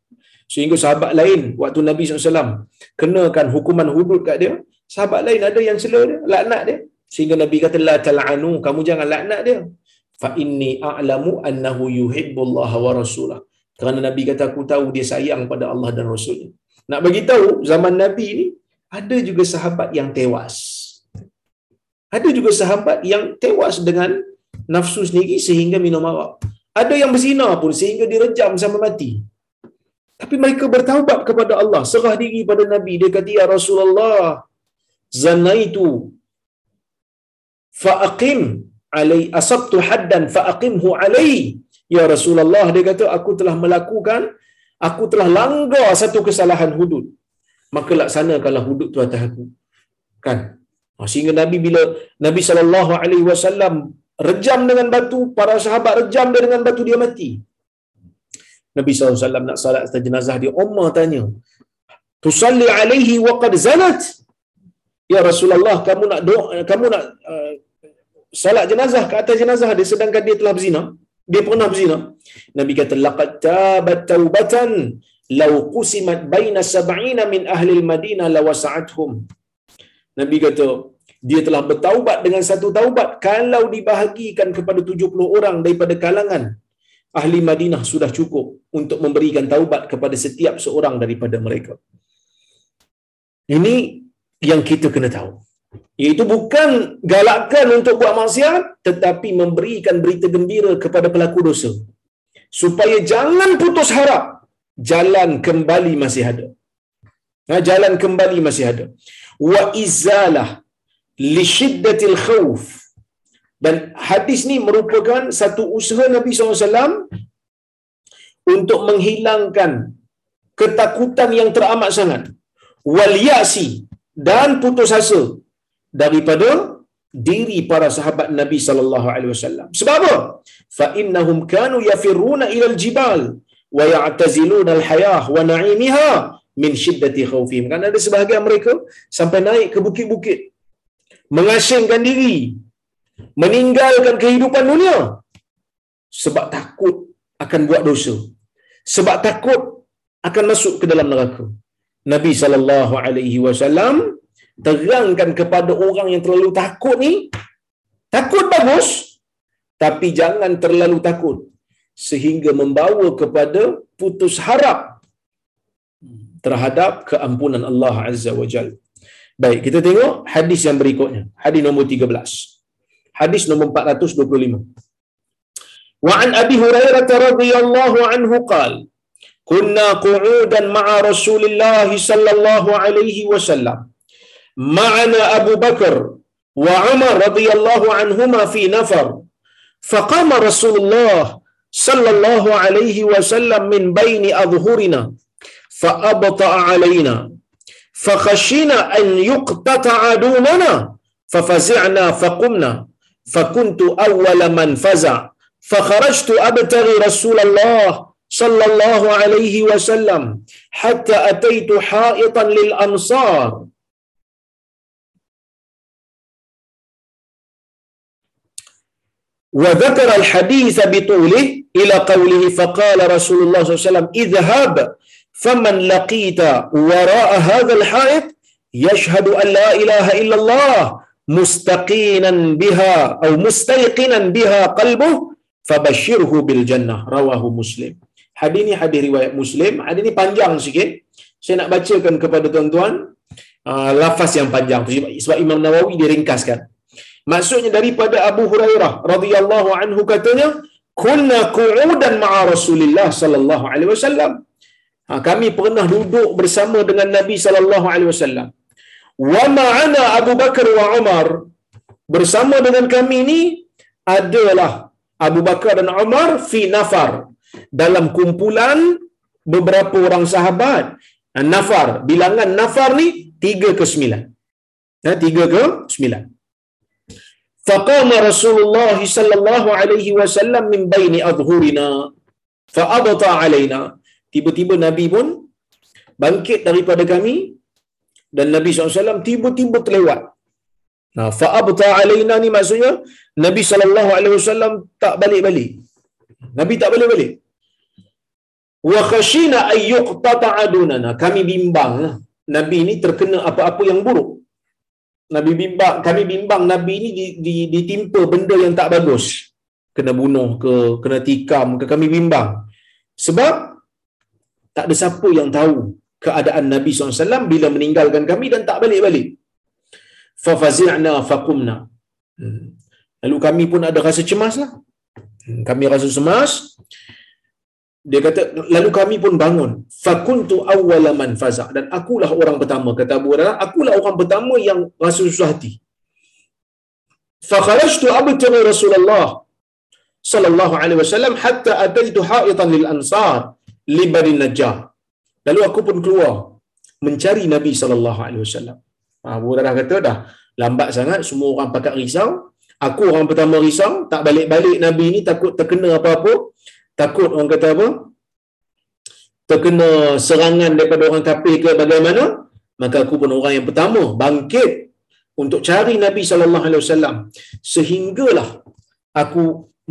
Sehingga sahabat lain waktu Nabi SAW kenakan hukuman hudud kat dia, sahabat lain ada yang sela dia, laknat dia. Sehingga Nabi kata, La tal'anu, kamu jangan laknat dia. Fa inni a'lamu annahu yuhibbullah wa rasulah. Kerana Nabi kata, aku tahu dia sayang pada Allah dan Rasulnya. Nak bagi tahu zaman Nabi ni, ada juga sahabat yang tewas. Ada juga sahabat yang tewas dengan nafsu sendiri sehingga minum arak. Ada yang berzina pun sehingga direjam sampai mati. Tapi mereka bertaubat kepada Allah, serah diri pada Nabi. Dia kata, Ya Rasulullah, zanaitu fa'aqim alai asabtu haddan fa'aqimhu alai. Ya Rasulullah, dia kata, aku telah melakukan, aku telah langgar satu kesalahan hudud. Maka laksanakanlah hudud tu atas aku. Kan? Ha, sehingga Nabi bila Nabi sallallahu alaihi wasallam rejam dengan batu, para sahabat rejam dia dengan batu dia mati. Nabi SAW nak salat atas jenazah dia. Umar tanya, Tusalli alaihi wa qad zanat? Ya Rasulullah, kamu nak doa, kamu nak uh, salat jenazah ke atas jenazah dia sedangkan dia telah berzina? Dia pernah berzina. Nabi kata, laqad tabat taubatan law qusimat baina sab'ina min ahli al-Madinah lawasa'athum. Nabi kata, dia telah bertaubat dengan satu taubat kalau dibahagikan kepada 70 orang daripada kalangan ahli Madinah sudah cukup untuk memberikan taubat kepada setiap seorang daripada mereka. Ini yang kita kena tahu. Iaitu bukan galakkan untuk buat maksiat tetapi memberikan berita gembira kepada pelaku dosa. Supaya jangan putus harap. Jalan kembali masih ada. Nah, jalan kembali masih ada. Wa izalah li shiddatil khawf dan hadis ni merupakan satu usaha Nabi SAW untuk menghilangkan ketakutan yang teramat sangat. Waliyasi dan putus asa daripada diri para sahabat Nabi sallallahu alaihi wasallam. Sebab apa? Fa innahum kanu yafiruna ila al-jibal wa ya'taziluna al-hayah wa na'imiha min shiddati khawfihim. Kan ada sebahagian mereka sampai naik ke bukit-bukit mengasingkan diri meninggalkan kehidupan dunia sebab takut akan buat dosa sebab takut akan masuk ke dalam neraka Nabi sallallahu alaihi wasallam terangkan kepada orang yang terlalu takut ni takut bagus tapi jangan terlalu takut sehingga membawa kepada putus harap terhadap keampunan Allah Azza wa Jalla. Baik, kita tengok hadis yang berikutnya. Hadis nombor 13 hadis nombor 425 وعن أبي هريرة رضي الله عنه قال كنا قعودا مع رسول الله صلى الله عليه وسلم معنا أبو بكر وعمر رضي الله عنهما في نفر فقام رسول الله صلى الله عليه وسلم من بين أظهرنا فأبطأ علينا. فخشينا أن يقتطع دوننا. ففزعنا فقمنا. فكنت أول من فزع. فخرجت أبتغي رسول الله صلى الله عليه وسلم حتى أتيت حائطا للأنصار. وذكر الحديث بطوله إلى قوله فقال رسول الله صلى الله عليه وسلم اذهب فمن لقيت وراء هذا الحائط يشهد أن لا إله إلا الله مستقينا بها أو مستيقنا بها قلبه فبشره بالجنة. رواه مسلم. Hadis ni hadis riwayat Muslim. Hadis ni panjang sikit. Saya nak bacakan kepada tuan-tuan uh, lafaz yang panjang tu. Sebab Imam Nawawi dia ringkaskan. Maksudnya daripada Abu Hurairah radhiyallahu anhu katanya kunna qu'udan ma'a Rasulillah sallallahu alaihi wasallam. Ha, kami pernah duduk bersama dengan Nabi sallallahu alaihi wasallam. Wa ma'ana Abu Bakar wa Umar. Bersama dengan kami ni adalah Abu Bakar dan Umar fi nafar dalam kumpulan beberapa orang sahabat. Nafar, bilangan nafar ni tiga ke sembilan. Ya, tiga ke sembilan. Faqama Rasulullah sallallahu alaihi wasallam min baini adhurina fa'adata alaina. Tiba-tiba Nabi pun bangkit daripada kami dan Nabi SAW tiba-tiba terlewat. Nah, fa'abta alaina ni maksudnya Nabi wasallam tak balik-balik. Nabi tak balik-balik. Wa khashina ay yuqtata'a dunana. Kami bimbang. Nabi ni terkena apa-apa yang buruk. Nabi bimbang, kami bimbang Nabi ni ditimpa benda yang tak bagus. Kena bunuh ke, kena tikam ke, kami bimbang. Sebab tak ada siapa yang tahu keadaan Nabi SAW bila meninggalkan kami dan tak balik-balik. Fafazi'na faqumna. Hmm. Lalu kami pun ada rasa cemas lah. Hmm, kami rasa cemas. Dia kata, lalu kami pun bangun. Fakuntu awwala man faza' dan akulah orang pertama kata Abu Hurairah, akulah orang pertama yang rasa susah hati. Fakharajtu abtaghi Rasulullah sallallahu alaihi wasallam hatta ataitu ha'itan lil ansar li Bani Najjar. Lalu aku pun keluar mencari Nabi sallallahu alaihi wasallam. Abu Hurairah kata dah lambat sangat semua orang pakat risau. Aku orang pertama risau, tak balik-balik Nabi ni takut terkena apa-apa takut orang kata apa terkena serangan daripada orang kafir ke bagaimana maka aku pun orang yang pertama bangkit untuk cari Nabi sallallahu alaihi wasallam sehinggalah aku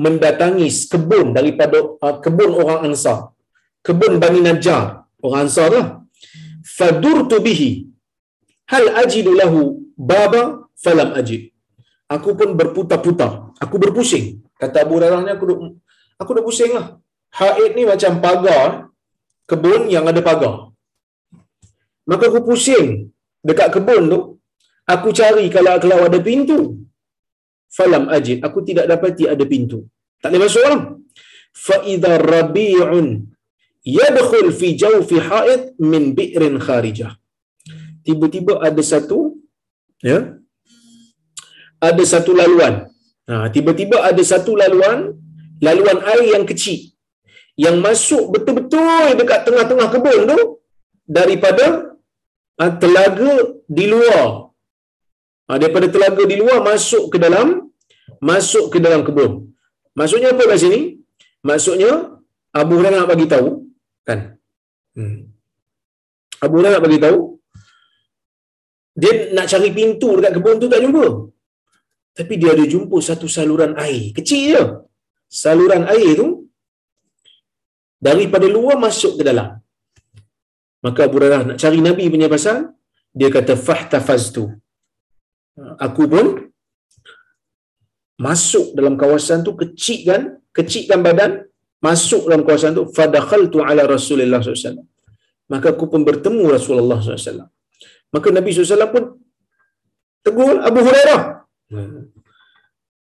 mendatangi kebun daripada uh, kebun orang Ansar kebun Bani Najjar orang Ansar lah fadurtu bihi hal ajidu lahu baba falam ajid aku pun berputar-putar aku berpusing kata Abu Hurairah ni aku duk aku dah pusing lah. Haid ni macam pagar kebun yang ada pagar. Maka aku pusing dekat kebun tu. Aku cari kalau kalau ada pintu. Falam ajid. Aku tidak dapati ada pintu. Tak boleh masuk orang. Fa'idha rabi'un yadkhul fi jawfi haid min bi'rin kharijah. Tiba-tiba ada satu ya ada satu laluan. Ha, tiba-tiba ada satu laluan laluan air yang kecil yang masuk betul-betul dekat tengah-tengah kebun tu daripada uh, telaga di luar uh, daripada telaga di luar masuk ke dalam masuk ke dalam kebun maksudnya apa kat sini maksudnya Abu Hurairah bagi tahu kan hmm. Abu Hurairah nak bagi tahu dia nak cari pintu dekat kebun tu tak jumpa tapi dia ada jumpa satu saluran air kecil je saluran air tu daripada luar masuk ke dalam. Maka Abu Hurairah nak cari Nabi punya pasal, dia kata fahtafaztu. Aku pun masuk dalam kawasan tu kecilkan, kecilkan badan, masuk dalam kawasan tu fadakhaltu ala Rasulullah SAW. Maka aku pun bertemu Rasulullah SAW. Maka Nabi SAW pun tegur Abu Hurairah.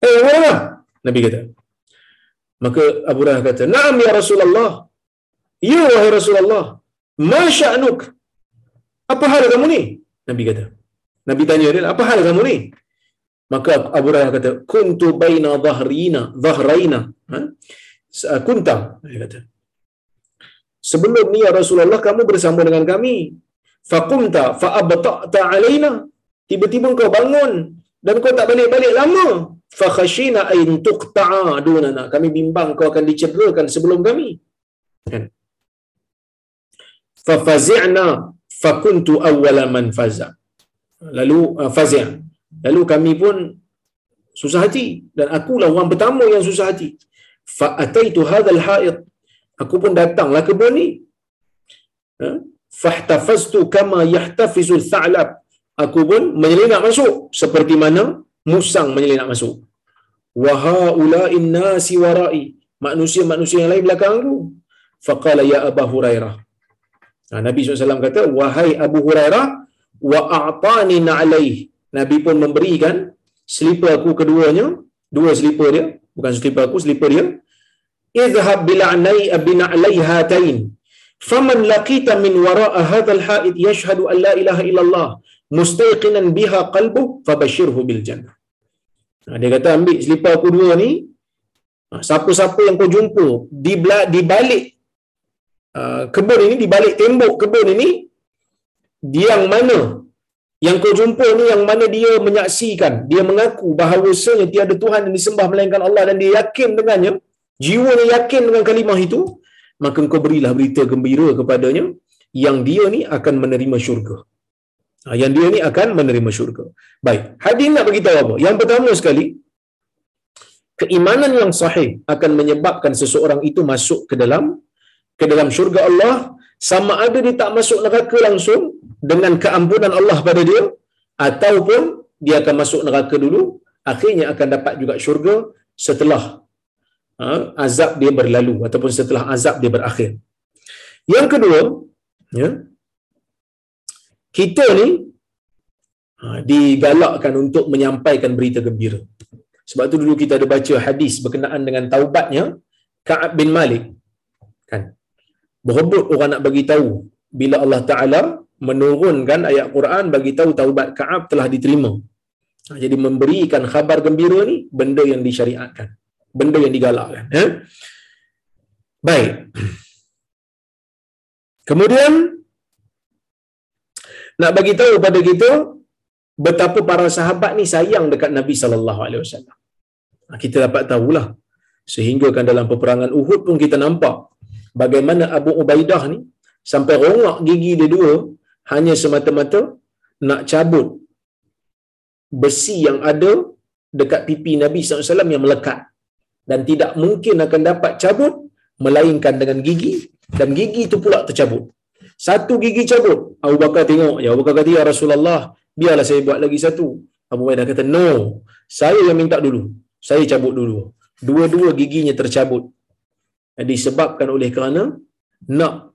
Eh, Abu Hurairah. Nabi kata, Maka Abu Hurairah kata, "Na'am ya Rasulullah." Ya wahai Rasulullah. Ma sya'nuk? Apa hal kamu ni? Nabi kata. Nabi tanya dia, apa hal kamu ni? Maka Abu Hurairah kata, "Kuntu baina dhahrina, dhahraina." Ha? Kunta, dia kata. Sebelum ni ya Rasulullah kamu bersama dengan kami. Faqumta fa'abta'ta alaina. Tiba-tiba kau bangun dan kau tak balik-balik lama. Fa khashina ain tuqta'a dunana. Kami bimbang kau akan dicederakan sebelum kami. Kan? Fa fazi'na fa kuntu awwala man faza. Lalu uh, fazi'. Lalu kami pun susah hati dan akulah orang pertama yang susah hati. Fa ataitu hadzal ha'id. Aku pun datanglah kebun ni. Ha? Fahtafaztu kama yahtafizu tha'lab. Aku pun menyelinap masuk seperti mana musang menyelinap masuk. Wa haula'in nasi wara'i. Manusia-manusia yang lain belakang aku. Faqala ya Abu Hurairah. Nah, Nabi SAW kata, Wahai Abu Hurairah, wa a'tani na'alaih. Nabi pun memberikan selipar aku keduanya, dua selipar dia, bukan selipar aku, selipar dia. Izhab bila'nai bina'lai hatain. Faman laqita min wara'a hadzal ha'id yashhadu an la ilaha illallah mustaqinan biha qalbu fabashirhu bil jannah. Nah, dia kata ambil selipar aku dua ni, siapa-siapa yang kau jumpa di di balik uh, kebun ini di balik tembok kebun ini dia yang mana yang kau jumpa ni yang mana dia menyaksikan dia mengaku bahawasanya tiada Tuhan yang disembah melainkan Allah dan dia yakin dengannya jiwanya yakin dengan kalimah itu maka kau berilah berita gembira kepadanya yang dia ni akan menerima syurga. Ha, yang dia ni akan menerima syurga. Baik hadis nak beritahu apa? Yang pertama sekali keimanan yang sahih akan menyebabkan seseorang itu masuk ke dalam ke dalam syurga Allah sama ada dia tak masuk neraka langsung dengan keampunan Allah pada dia ataupun dia akan masuk neraka dulu akhirnya akan dapat juga syurga setelah ha, azab dia berlalu ataupun setelah azab dia berakhir. Yang kedua ya kita ni ha, digalakkan untuk menyampaikan berita gembira. Sebab tu dulu kita ada baca hadis berkenaan dengan taubatnya Ka'ab bin Malik kan berebut orang nak bagi tahu bila Allah Taala menurunkan ayat Quran bagi tahu taubat Ka'ab telah diterima. Ha, jadi memberikan khabar gembira ni benda yang disyariatkan, benda yang digalakkan. Ya? Baik. Kemudian nak bagi tahu pada kita betapa para sahabat ni sayang dekat Nabi sallallahu alaihi wasallam. Ha, kita dapat tahulah sehingga kan dalam peperangan Uhud pun kita nampak bagaimana Abu Ubaidah ni sampai rongak gigi dia dua hanya semata-mata nak cabut besi yang ada dekat pipi Nabi SAW yang melekat. Dan tidak mungkin akan dapat cabut melainkan dengan gigi dan gigi itu pula tercabut. Satu gigi cabut Abu Bakar tengok. Ya Abu Bakar kata ya Rasulullah biarlah saya buat lagi satu. Abu Ubaidah kata no saya yang minta dulu. Saya cabut dulu. Dua-dua giginya tercabut disebabkan oleh kerana nak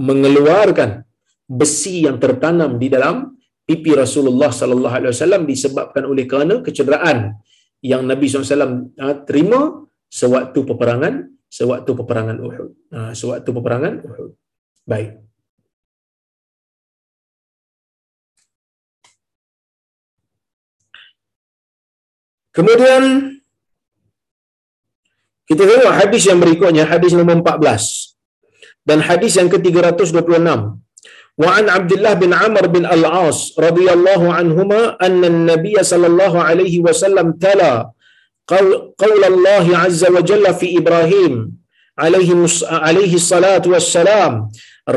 mengeluarkan besi yang tertanam di dalam pipi Rasulullah sallallahu alaihi wasallam disebabkan oleh kerana kecederaan yang Nabi SAW ah, terima sewaktu peperangan sewaktu peperangan Uhud. Ha, sewaktu peperangan Uhud. Baik. Kemudian kita tengok hadis yang berikutnya, hadis nombor 14. Dan hadis yang ke-326. Wa an Abdullah bin Amr bin Al-As radhiyallahu anhuma anna an-nabiy sallallahu alaihi wasallam tala qaul Allah azza wa jalla fi Ibrahim alaihi alaihi salatu wassalam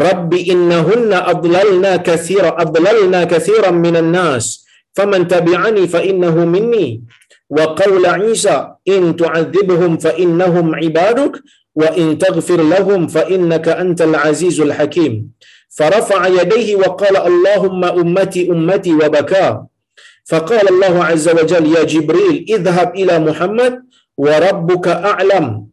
rabbi innahunna adlalna kathira adlalna kathiran minan nas faman tabi'ani fa minni وقول عيسى إن تعذبهم فإنهم عبادك وإن تغفر لهم فإنك أنت العزيز الحكيم. فرفع يديه وقال اللهم أمتي أمتي وبكى. فقال الله عز وجل يا جبريل اذهب إلى محمد وربك أعلم.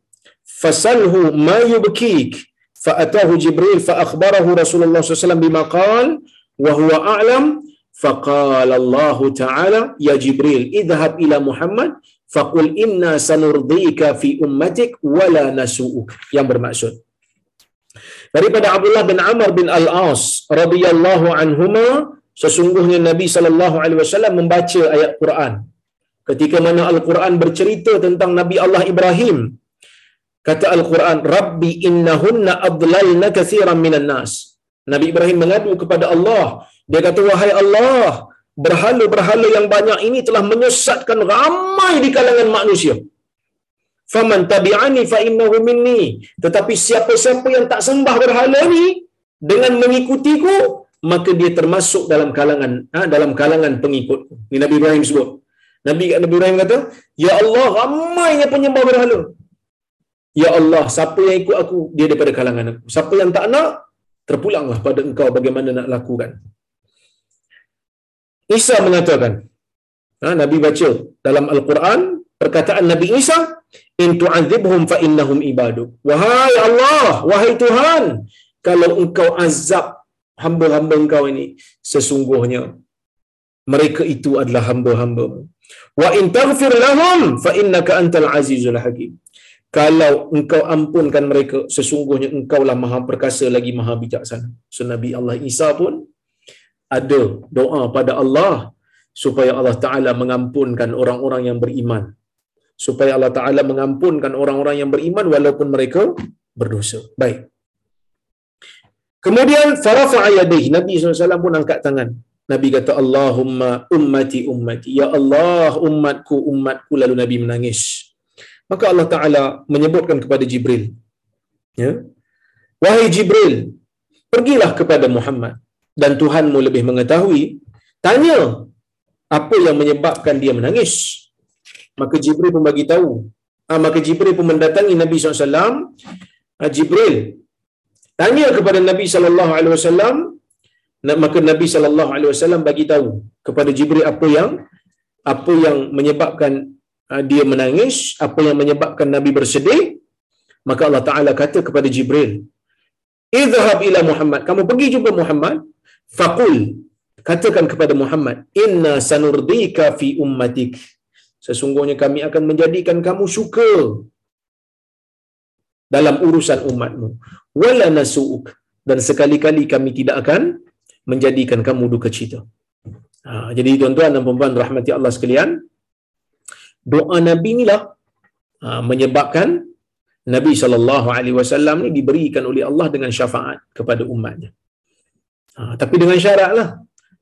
فسله ما يبكيك. فأتاه جبريل فأخبره رسول الله صلى الله عليه وسلم بما قال وهو أعلم. Faqala Allah Ta'ala ya Jibril idhhab ila Muhammad faqul inna sanurdika fi ummatik wala nasu'uk. Yang bermaksud daripada Abdullah bin Amr bin Al-As radhiyallahu anhuma sesungguhnya Nabi sallallahu alaihi wasallam membaca ayat Quran. Ketika mana Al-Quran bercerita tentang Nabi Allah Ibrahim kata Al-Quran Rabbi innahunna adlalna kathiran minan nas. Nabi Ibrahim mengadu kepada Allah dia kata wahai Allah berhala-berhala yang banyak ini telah menyesatkan ramai di kalangan manusia. Faman tabi'ani fa innahu minni. Tetapi siapa-siapa yang tak sembah berhala ni dengan mengikutiku maka dia termasuk dalam kalangan ha, dalam kalangan pengikut. Ni Nabi Ibrahim sebut. Nabi Nabi Ibrahim kata ya Allah ramainya penyembah berhala. Ya Allah siapa yang ikut aku dia daripada kalangan aku. Siapa yang tak nak terpulanglah pada engkau bagaimana nak lakukan Isa mengatakan ha, Nabi baca dalam Al-Quran perkataan Nabi Isa in tu'adzibhum fa innahum ibadu wahai Allah wahai Tuhan kalau engkau azab hamba-hamba engkau ini sesungguhnya mereka itu adalah hamba-hamba wa in taghfir lahum fa innaka antal azizul hakim. Kalau engkau ampunkan mereka sesungguhnya engkaulah maha perkasa lagi maha bijaksana. So Nabi Allah Isa pun ada doa pada Allah supaya Allah Taala mengampunkan orang-orang yang beriman supaya Allah Taala mengampunkan orang-orang yang beriman walaupun mereka berdosa baik Kemudian farafa'a yadayhi Nabi SAW pun angkat tangan. Nabi kata Allahumma ummati ummati. Ya Allah umatku umatku lalu Nabi menangis. Maka Allah Taala menyebutkan kepada Jibril. Ya. Wahai Jibril, pergilah kepada Muhammad dan Tuhanmu lebih mengetahui. Tanya apa yang menyebabkan dia menangis. Maka Jibril pun bagi tahu. Ha, maka Jibril pun mendatangi Nabi SAW. Ha, Jibril tanya kepada Nabi sallallahu alaihi wasallam maka Nabi sallallahu alaihi wasallam bagi tahu kepada Jibril apa yang apa yang menyebabkan uh, dia menangis apa yang menyebabkan Nabi bersedih maka Allah taala kata kepada Jibril idhhab ila Muhammad kamu pergi jumpa Muhammad faqul katakan kepada Muhammad inna sanurdika fi ummatik sesungguhnya kami akan menjadikan kamu suka dalam urusan umatmu wala nasuuk dan sekali-kali kami tidak akan menjadikan kamu duka cita. Ha, jadi tuan-tuan dan puan-puan rahmati Allah sekalian, doa Nabi inilah ha, menyebabkan Nabi sallallahu alaihi wasallam ni diberikan oleh Allah dengan syafaat kepada umatnya. Ha, tapi dengan syaratlah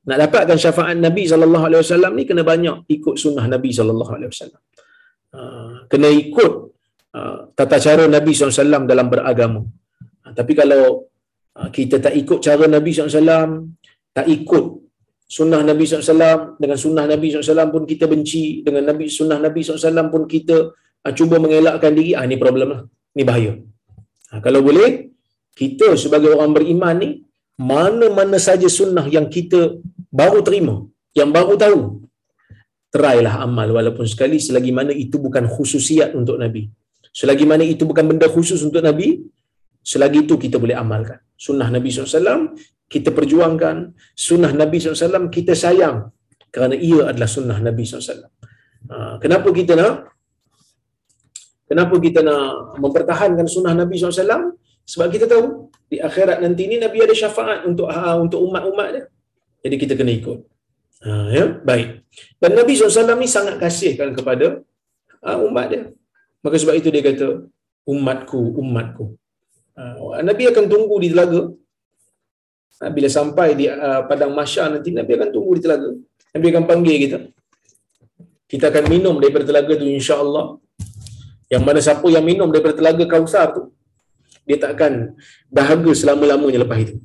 nak dapatkan syafaat Nabi wasallam ni kena banyak ikut sunnah Nabi wasallam. Ha, kena ikut uh, tata cara Nabi SAW dalam beragama. Ha, tapi kalau ha, kita tak ikut cara Nabi SAW, tak ikut sunnah Nabi SAW, dengan sunnah Nabi SAW pun kita benci, dengan Nabi sunnah Nabi SAW pun kita ha, cuba mengelakkan diri, ah ini problem lah. Ini bahaya. Kalau boleh, kita sebagai orang beriman ni, mana-mana saja sunnah yang kita baru terima, yang baru tahu, terailah amal walaupun sekali selagi mana itu bukan khususiat untuk Nabi. Selagi mana itu bukan benda khusus untuk Nabi, selagi itu kita boleh amalkan. Sunnah Nabi SAW, kita perjuangkan. Sunnah Nabi SAW, kita sayang. Kerana ia adalah sunnah Nabi SAW. Ha, kenapa kita nak Kenapa kita nak mempertahankan sunnah Nabi SAW? Sebab kita tahu di akhirat nanti ni Nabi ada syafaat untuk ha, untuk umat-umat dia. Jadi kita kena ikut. Ha, ya? Baik. Dan Nabi SAW ni sangat kasihkan kepada ha, umat dia. Maka sebab itu dia kata, umatku, umatku. Uh, Nabi akan tunggu di telaga. Uh, bila sampai di uh, padang masyar nanti, Nabi akan tunggu di telaga. Nabi akan panggil kita. Kita akan minum daripada telaga tu insya-Allah. Yang mana siapa yang minum daripada telaga Kausar tu, dia tak akan dahaga selama-lamanya lepas itu.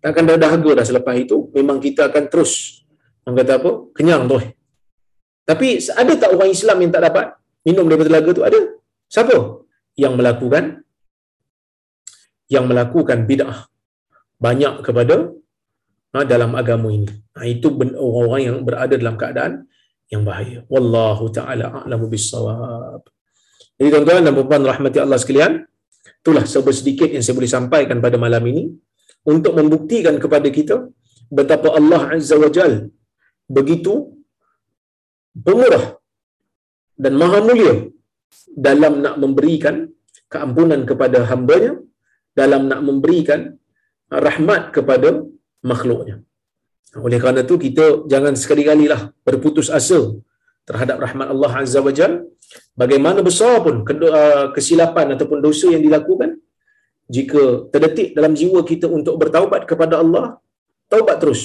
Tak akan dah dahaga dah selepas itu, memang kita akan terus orang kata apa? Kenyang tu. Tapi ada tak orang Islam yang tak dapat minum daripada telaga tu? Ada. Siapa? Yang melakukan yang melakukan bid'ah banyak kepada ha, dalam agama ini. Ha, itu orang-orang yang berada dalam keadaan yang bahaya. Wallahu taala a'lamu bissawab. Jadi tuan-tuan dan puan rahmati Allah sekalian, itulah sebuah sedikit yang saya boleh sampaikan pada malam ini untuk membuktikan kepada kita betapa Allah Azza wa Jal begitu pemurah dan maha mulia dalam nak memberikan keampunan kepada hambanya dalam nak memberikan rahmat kepada makhluknya. Oleh kerana itu kita jangan sekali-kali lah berputus asa terhadap rahmat Allah Azza wa Jal. Bagaimana besar pun uh, kesilapan ataupun dosa yang dilakukan, jika terdetik dalam jiwa kita untuk bertaubat kepada Allah, taubat terus.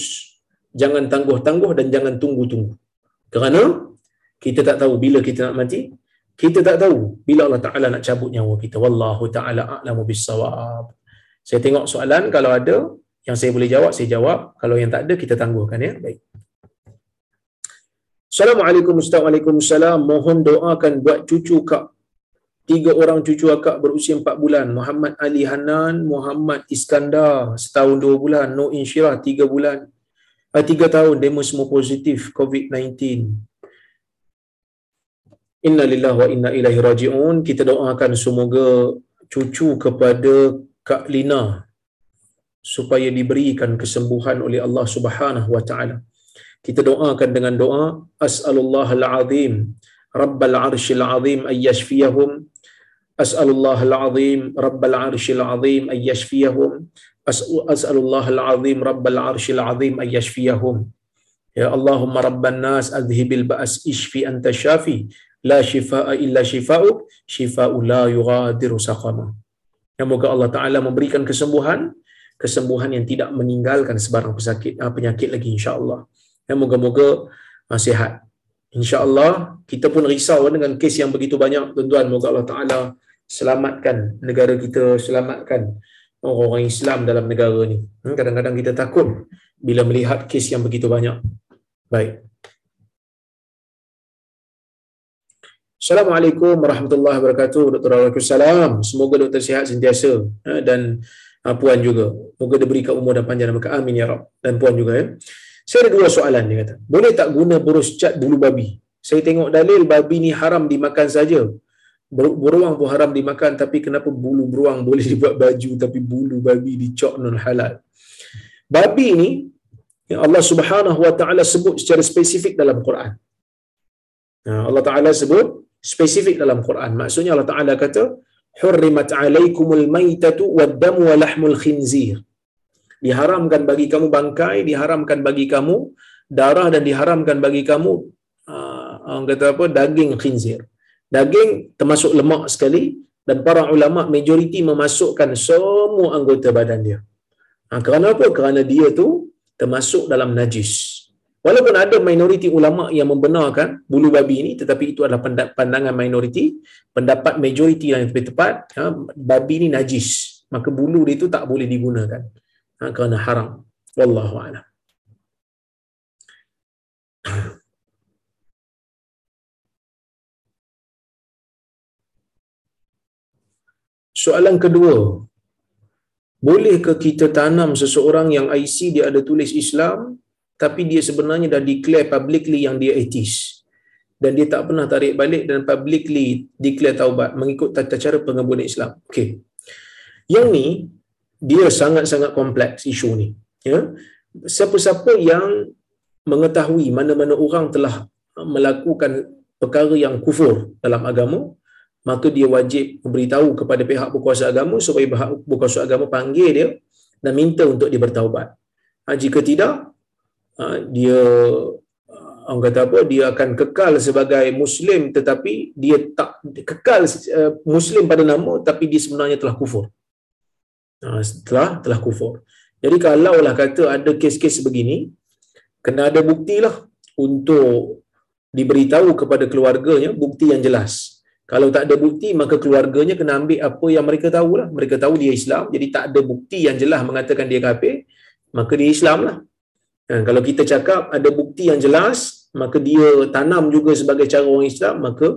Jangan tangguh-tangguh dan jangan tunggu-tunggu. Kerana kita tak tahu bila kita nak mati, kita tak tahu bila Allah Taala nak cabut nyawa kita. Wallahu taala a'lamu bissawab. Saya tengok soalan kalau ada yang saya boleh jawab saya jawab, kalau yang tak ada kita tangguhkan ya. Baik. Assalamualaikum Ustaz Waalaikumsalam. Mohon doakan buat cucu kak. Tiga orang cucu akak berusia empat bulan. Muhammad Ali Hanan Muhammad Iskandar Setahun dua bulan. No Insyirah tiga bulan. Uh, Tiga tahun Demo semua positif COVID-19 Inna lillah wa inna ilahi raji'un. Kita doakan semoga Cucu kepada Kak Lina Supaya diberikan kesembuhan oleh Allah subhanahu wa ta'ala kita doakan dengan doa as'alullah al-azim rabbal arshil azim ayyashfiyahum as'alullah al-azim rabbal arshil azim ayyashfiyahum as'alullah al-azim rabbal arshil azim ayyashfiyahum ya allahumma rabban nas adhhibil ba's ishfi anta syafi la shifaa illa shifaa'uk shifaa'u la yughadiru saqama. Semoga Allah Ta'ala memberikan kesembuhan, kesembuhan yang tidak meninggalkan sebarang pesakit, penyakit lagi insyaAllah. Ya, moga-moga uh, sihat. InsyaAllah, kita pun risau dengan kes yang begitu banyak. Tuan-tuan, moga Allah Ta'ala selamatkan negara kita, selamatkan orang-orang Islam dalam negara ni. Hmm, kadang-kadang kita takut bila melihat kes yang begitu banyak. Baik. Assalamualaikum warahmatullahi wabarakatuh. Dr. Waalaikumsalam. Semoga doktor sihat sentiasa ha, dan uh, puan juga. Moga diberikan umur dan panjang dan Amin ya Rab. Dan puan juga ya. Saya ada dua soalan dia kata. Boleh tak guna burus cat bulu babi? Saya tengok dalil babi ni haram dimakan saja. Beruang pun haram dimakan tapi kenapa bulu beruang boleh dibuat baju tapi bulu babi dicok non halal? Babi ni yang Allah Subhanahu wa taala sebut secara spesifik dalam Quran. Allah Taala sebut spesifik dalam Quran. Maksudnya Allah Taala kata hurrimat alaikumul maitatu wad damu wa lahmul khinzir diharamkan bagi kamu bangkai, diharamkan bagi kamu darah dan diharamkan bagi kamu uh, orang kata apa daging khinzir. Daging termasuk lemak sekali dan para ulama majoriti memasukkan semua anggota badan dia. Ha, kerana apa? Kerana dia tu termasuk dalam najis. Walaupun ada minoriti ulama yang membenarkan bulu babi ini tetapi itu adalah pandangan minoriti, pendapat majoriti yang lebih tepat, ha, babi ini najis. Maka bulu dia itu tak boleh digunakan ha, kerana haram wallahu a'lam Soalan kedua, bolehkah kita tanam seseorang yang IC dia ada tulis Islam tapi dia sebenarnya dah declare publicly yang dia atheist dan dia tak pernah tarik balik dan publicly declare taubat mengikut tata cara pengembunan Islam. Okey. Yang ni dia sangat-sangat kompleks isu ni ya. Siapa-siapa yang mengetahui mana-mana orang telah melakukan perkara yang kufur dalam agama maka dia wajib memberitahu kepada pihak berkuasa agama supaya pihak berkuasa agama panggil dia dan minta untuk dia bertaubat. Ha, jika tidak ha, dia orang kata apa dia akan kekal sebagai muslim tetapi dia tak kekal uh, muslim pada nama tapi dia sebenarnya telah kufur. Ha, setelah telah kufur. Jadi kalau lah kata ada kes-kes begini, kena ada buktilah untuk diberitahu kepada keluarganya bukti yang jelas. Kalau tak ada bukti, maka keluarganya kena ambil apa yang mereka tahu lah. Mereka tahu dia Islam, jadi tak ada bukti yang jelas mengatakan dia kafir, maka dia Islam lah. Dan kalau kita cakap ada bukti yang jelas, maka dia tanam juga sebagai cara orang Islam, maka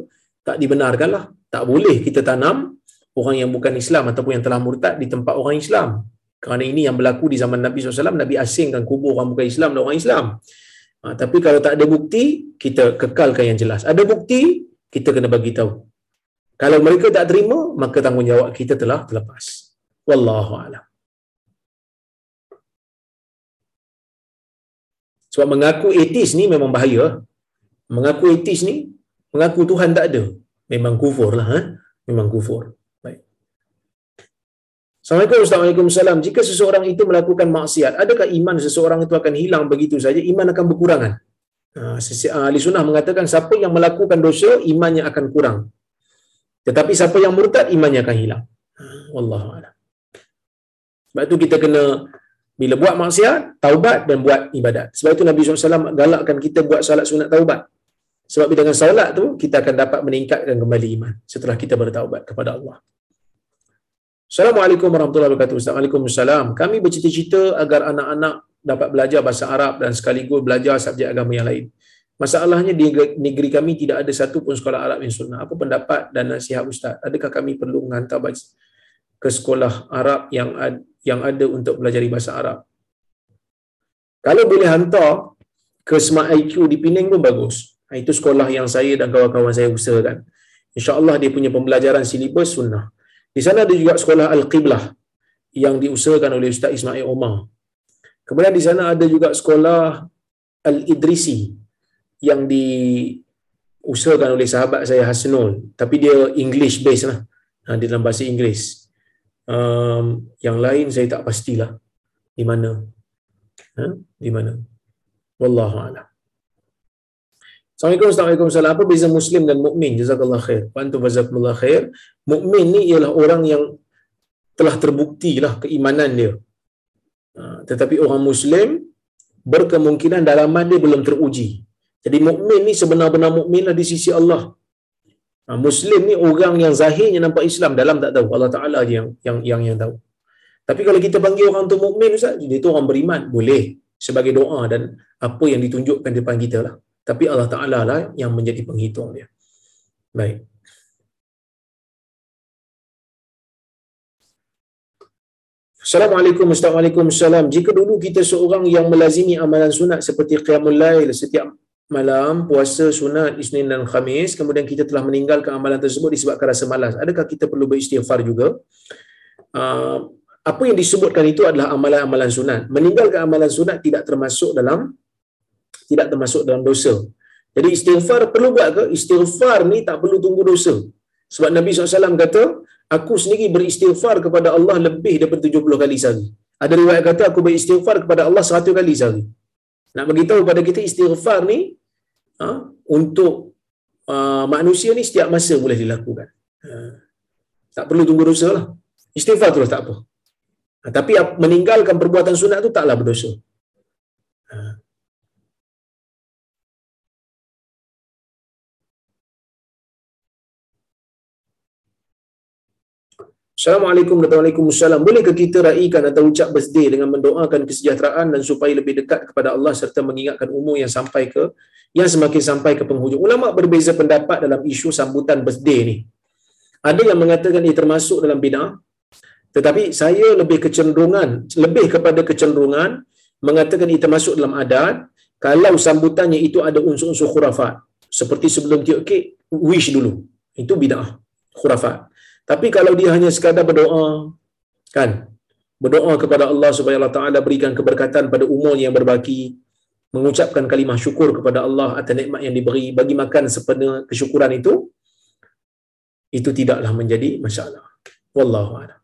tak dibenarkan lah. Tak boleh kita tanam orang yang bukan Islam ataupun yang telah murtad di tempat orang Islam. Kerana ini yang berlaku di zaman Nabi SAW, Nabi asingkan kubur orang bukan Islam dan orang Islam. Ha, tapi kalau tak ada bukti, kita kekalkan yang jelas. Ada bukti, kita kena bagi tahu. Kalau mereka tak terima, maka tanggungjawab kita telah terlepas. Wallahu a'lam. Sebab mengaku etis ni memang bahaya. Mengaku etis ni, mengaku Tuhan tak ada. Memang kufur lah. Ha? Memang kufur. Assalamualaikum Assalamualaikum Jika seseorang itu melakukan maksiat, adakah iman seseorang itu akan hilang begitu saja? Iman akan berkurangan. Ha, ahli sunnah mengatakan siapa yang melakukan dosa, imannya akan kurang. Tetapi siapa yang murtad, imannya akan hilang. Ha, Wallahualam. Sebab itu kita kena bila buat maksiat, taubat dan buat ibadat. Sebab itu Nabi SAW galakkan kita buat salat sunat taubat. Sebab dengan salat tu, kita akan dapat meningkatkan kembali iman setelah kita bertaubat kepada Allah. Assalamualaikum warahmatullahi wabarakatuh. Assalamualaikum Kami bercita-cita agar anak-anak dapat belajar bahasa Arab dan sekaligus belajar subjek agama yang lain. Masalahnya di negeri kami tidak ada satu pun sekolah Arab yang sunnah. Apa pendapat dan nasihat Ustaz? Adakah kami perlu menghantar ke sekolah Arab yang yang ada untuk belajar bahasa Arab? Kalau boleh hantar ke Smart IQ di Penang pun bagus. Itu sekolah yang saya dan kawan-kawan saya usahakan. InsyaAllah dia punya pembelajaran silibus sunnah. Di sana ada juga sekolah Al-Qiblah yang diusahakan oleh Ustaz Ismail Omar. Kemudian di sana ada juga sekolah Al-Idrisi yang diusahakan oleh sahabat saya Hasnul. Tapi dia English based lah. Ha, di dalam bahasa Inggeris. Um, yang lain saya tak pastilah. Di mana? Ha? Di mana? Wallahu'alam. Assalamualaikum Assalamualaikum Apa beza Muslim dan mukmin? Jazakallah khair. Bantu jazakallah khair. Mukmin ni ialah orang yang telah terbukti lah keimanan dia. Ha, tetapi orang Muslim berkemungkinan dalaman dia belum teruji. Jadi mukmin ni sebenar-benar mukminlah di sisi Allah. Ha, Muslim ni orang yang zahirnya nampak Islam dalam tak tahu. Allah Taala yang yang yang yang tahu. Tapi kalau kita panggil orang tu mukmin ustaz, dia tu orang beriman, boleh sebagai doa dan apa yang ditunjukkan depan kita lah. Tapi Allah Taala lah yang menjadi penghitung dia. Baik. Assalamualaikum warahmatullahi Jika dulu kita seorang yang melazimi amalan sunat seperti qiyamul lail setiap malam, puasa sunat Isnin dan Khamis, kemudian kita telah meninggalkan amalan tersebut disebabkan rasa malas. Adakah kita perlu beristighfar juga? Uh, apa yang disebutkan itu adalah amalan-amalan sunat. Meninggalkan amalan sunat tidak termasuk dalam tidak termasuk dalam dosa. Jadi istighfar perlu buat ke? Istighfar ni tak perlu tunggu dosa. Sebab Nabi SAW kata, aku sendiri beristighfar kepada Allah lebih daripada 70 kali sehari. Ada riwayat kata aku beristighfar kepada Allah 100 kali sehari. Nak beritahu kepada kita istighfar ni ha, untuk uh, manusia ni setiap masa boleh dilakukan. Ha, tak perlu tunggu dosa lah. Istighfar tu lah tak apa. Ha, tapi meninggalkan perbuatan sunat tu taklah berdosa. Assalamualaikum warahmatullahi wabarakatuh. Bolehkah kita raikan atau ucap birthday dengan mendoakan kesejahteraan dan supaya lebih dekat kepada Allah serta mengingatkan umur yang sampai ke yang semakin sampai ke penghujung. Ulama berbeza pendapat dalam isu sambutan birthday ni. Ada yang mengatakan ia termasuk dalam bid'ah. Tetapi saya lebih kecenderungan, lebih kepada kecenderungan mengatakan ia termasuk dalam adat kalau sambutannya itu ada unsur-unsur khurafat. Seperti sebelum tiup kek, wish dulu. Itu bid'ah. Khurafat. Tapi kalau dia hanya sekadar berdoa, kan? Berdoa kepada Allah supaya Allah Ta'ala berikan keberkatan pada umur yang berbaki, mengucapkan kalimah syukur kepada Allah atas nikmat yang diberi, bagi makan sepenuh kesyukuran itu, itu tidaklah menjadi masalah. Wallahu a'lam.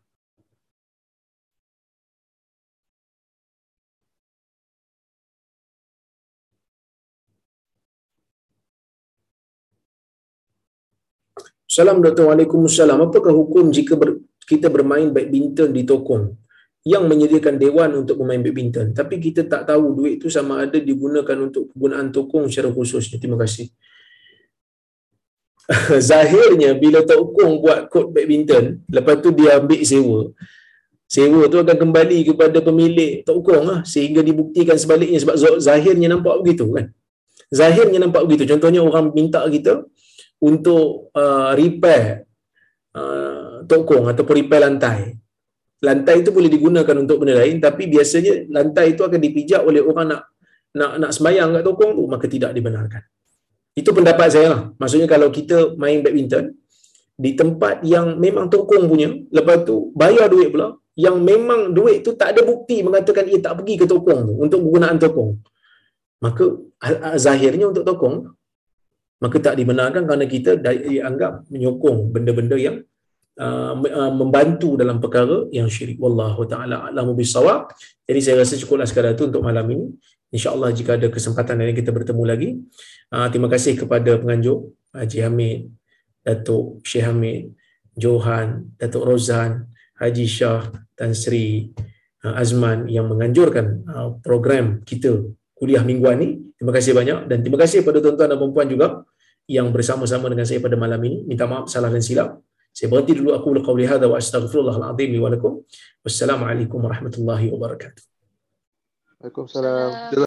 Salam Dr. Waalaikumsalam. Apakah hukum jika ber, kita bermain badminton di tokong yang menyediakan dewan untuk bermain badminton tapi kita tak tahu duit tu sama ada digunakan untuk penggunaan tokong secara khusus. Terima kasih. Zahirnya bila tokong buat kod badminton, lepas tu dia ambil sewa. Sewa tu akan kembali kepada pemilik tokong lah sehingga dibuktikan sebaliknya sebab zahirnya nampak begitu kan. Zahirnya nampak begitu. Contohnya orang minta kita, untuk uh, repair uh, tokong ataupun repair lantai. Lantai itu boleh digunakan untuk benda lain tapi biasanya lantai itu akan dipijak oleh orang nak nak nak sembahyang kat tokong tu maka tidak dibenarkan. Itu pendapat saya lah. Maksudnya kalau kita main badminton di tempat yang memang tokong punya, lepas tu bayar duit pula, yang memang duit tu tak ada bukti mengatakan ia tak pergi ke tokong tu untuk penggunaan tokong. maka zahirnya untuk tokong maka tak dibenarkan kerana kita dianggap menyokong benda-benda yang uh, uh, membantu dalam perkara yang syirik. Wallahu taala alamu bisawab jadi saya rasa cukuplah sekadar itu untuk malam ini. Insyaallah jika ada kesempatan lain kita bertemu lagi. Uh, terima kasih kepada penganjur Haji Hamid Datuk Syekh Hamid Johan Datuk Rozan Haji Shah Tan Sri uh, Azman yang menganjurkan uh, program kita kuliah mingguan ni. Terima kasih banyak dan terima kasih kepada tuan-tuan dan puan juga yang bersama-sama dengan saya pada malam ini. Minta maaf salah dan silap. Saya berhenti dulu aku qauli hadza wa astaghfirullahalazim li wa lakum. Wassalamualaikum warahmatullahi wabarakatuh. Waalaikumsalam.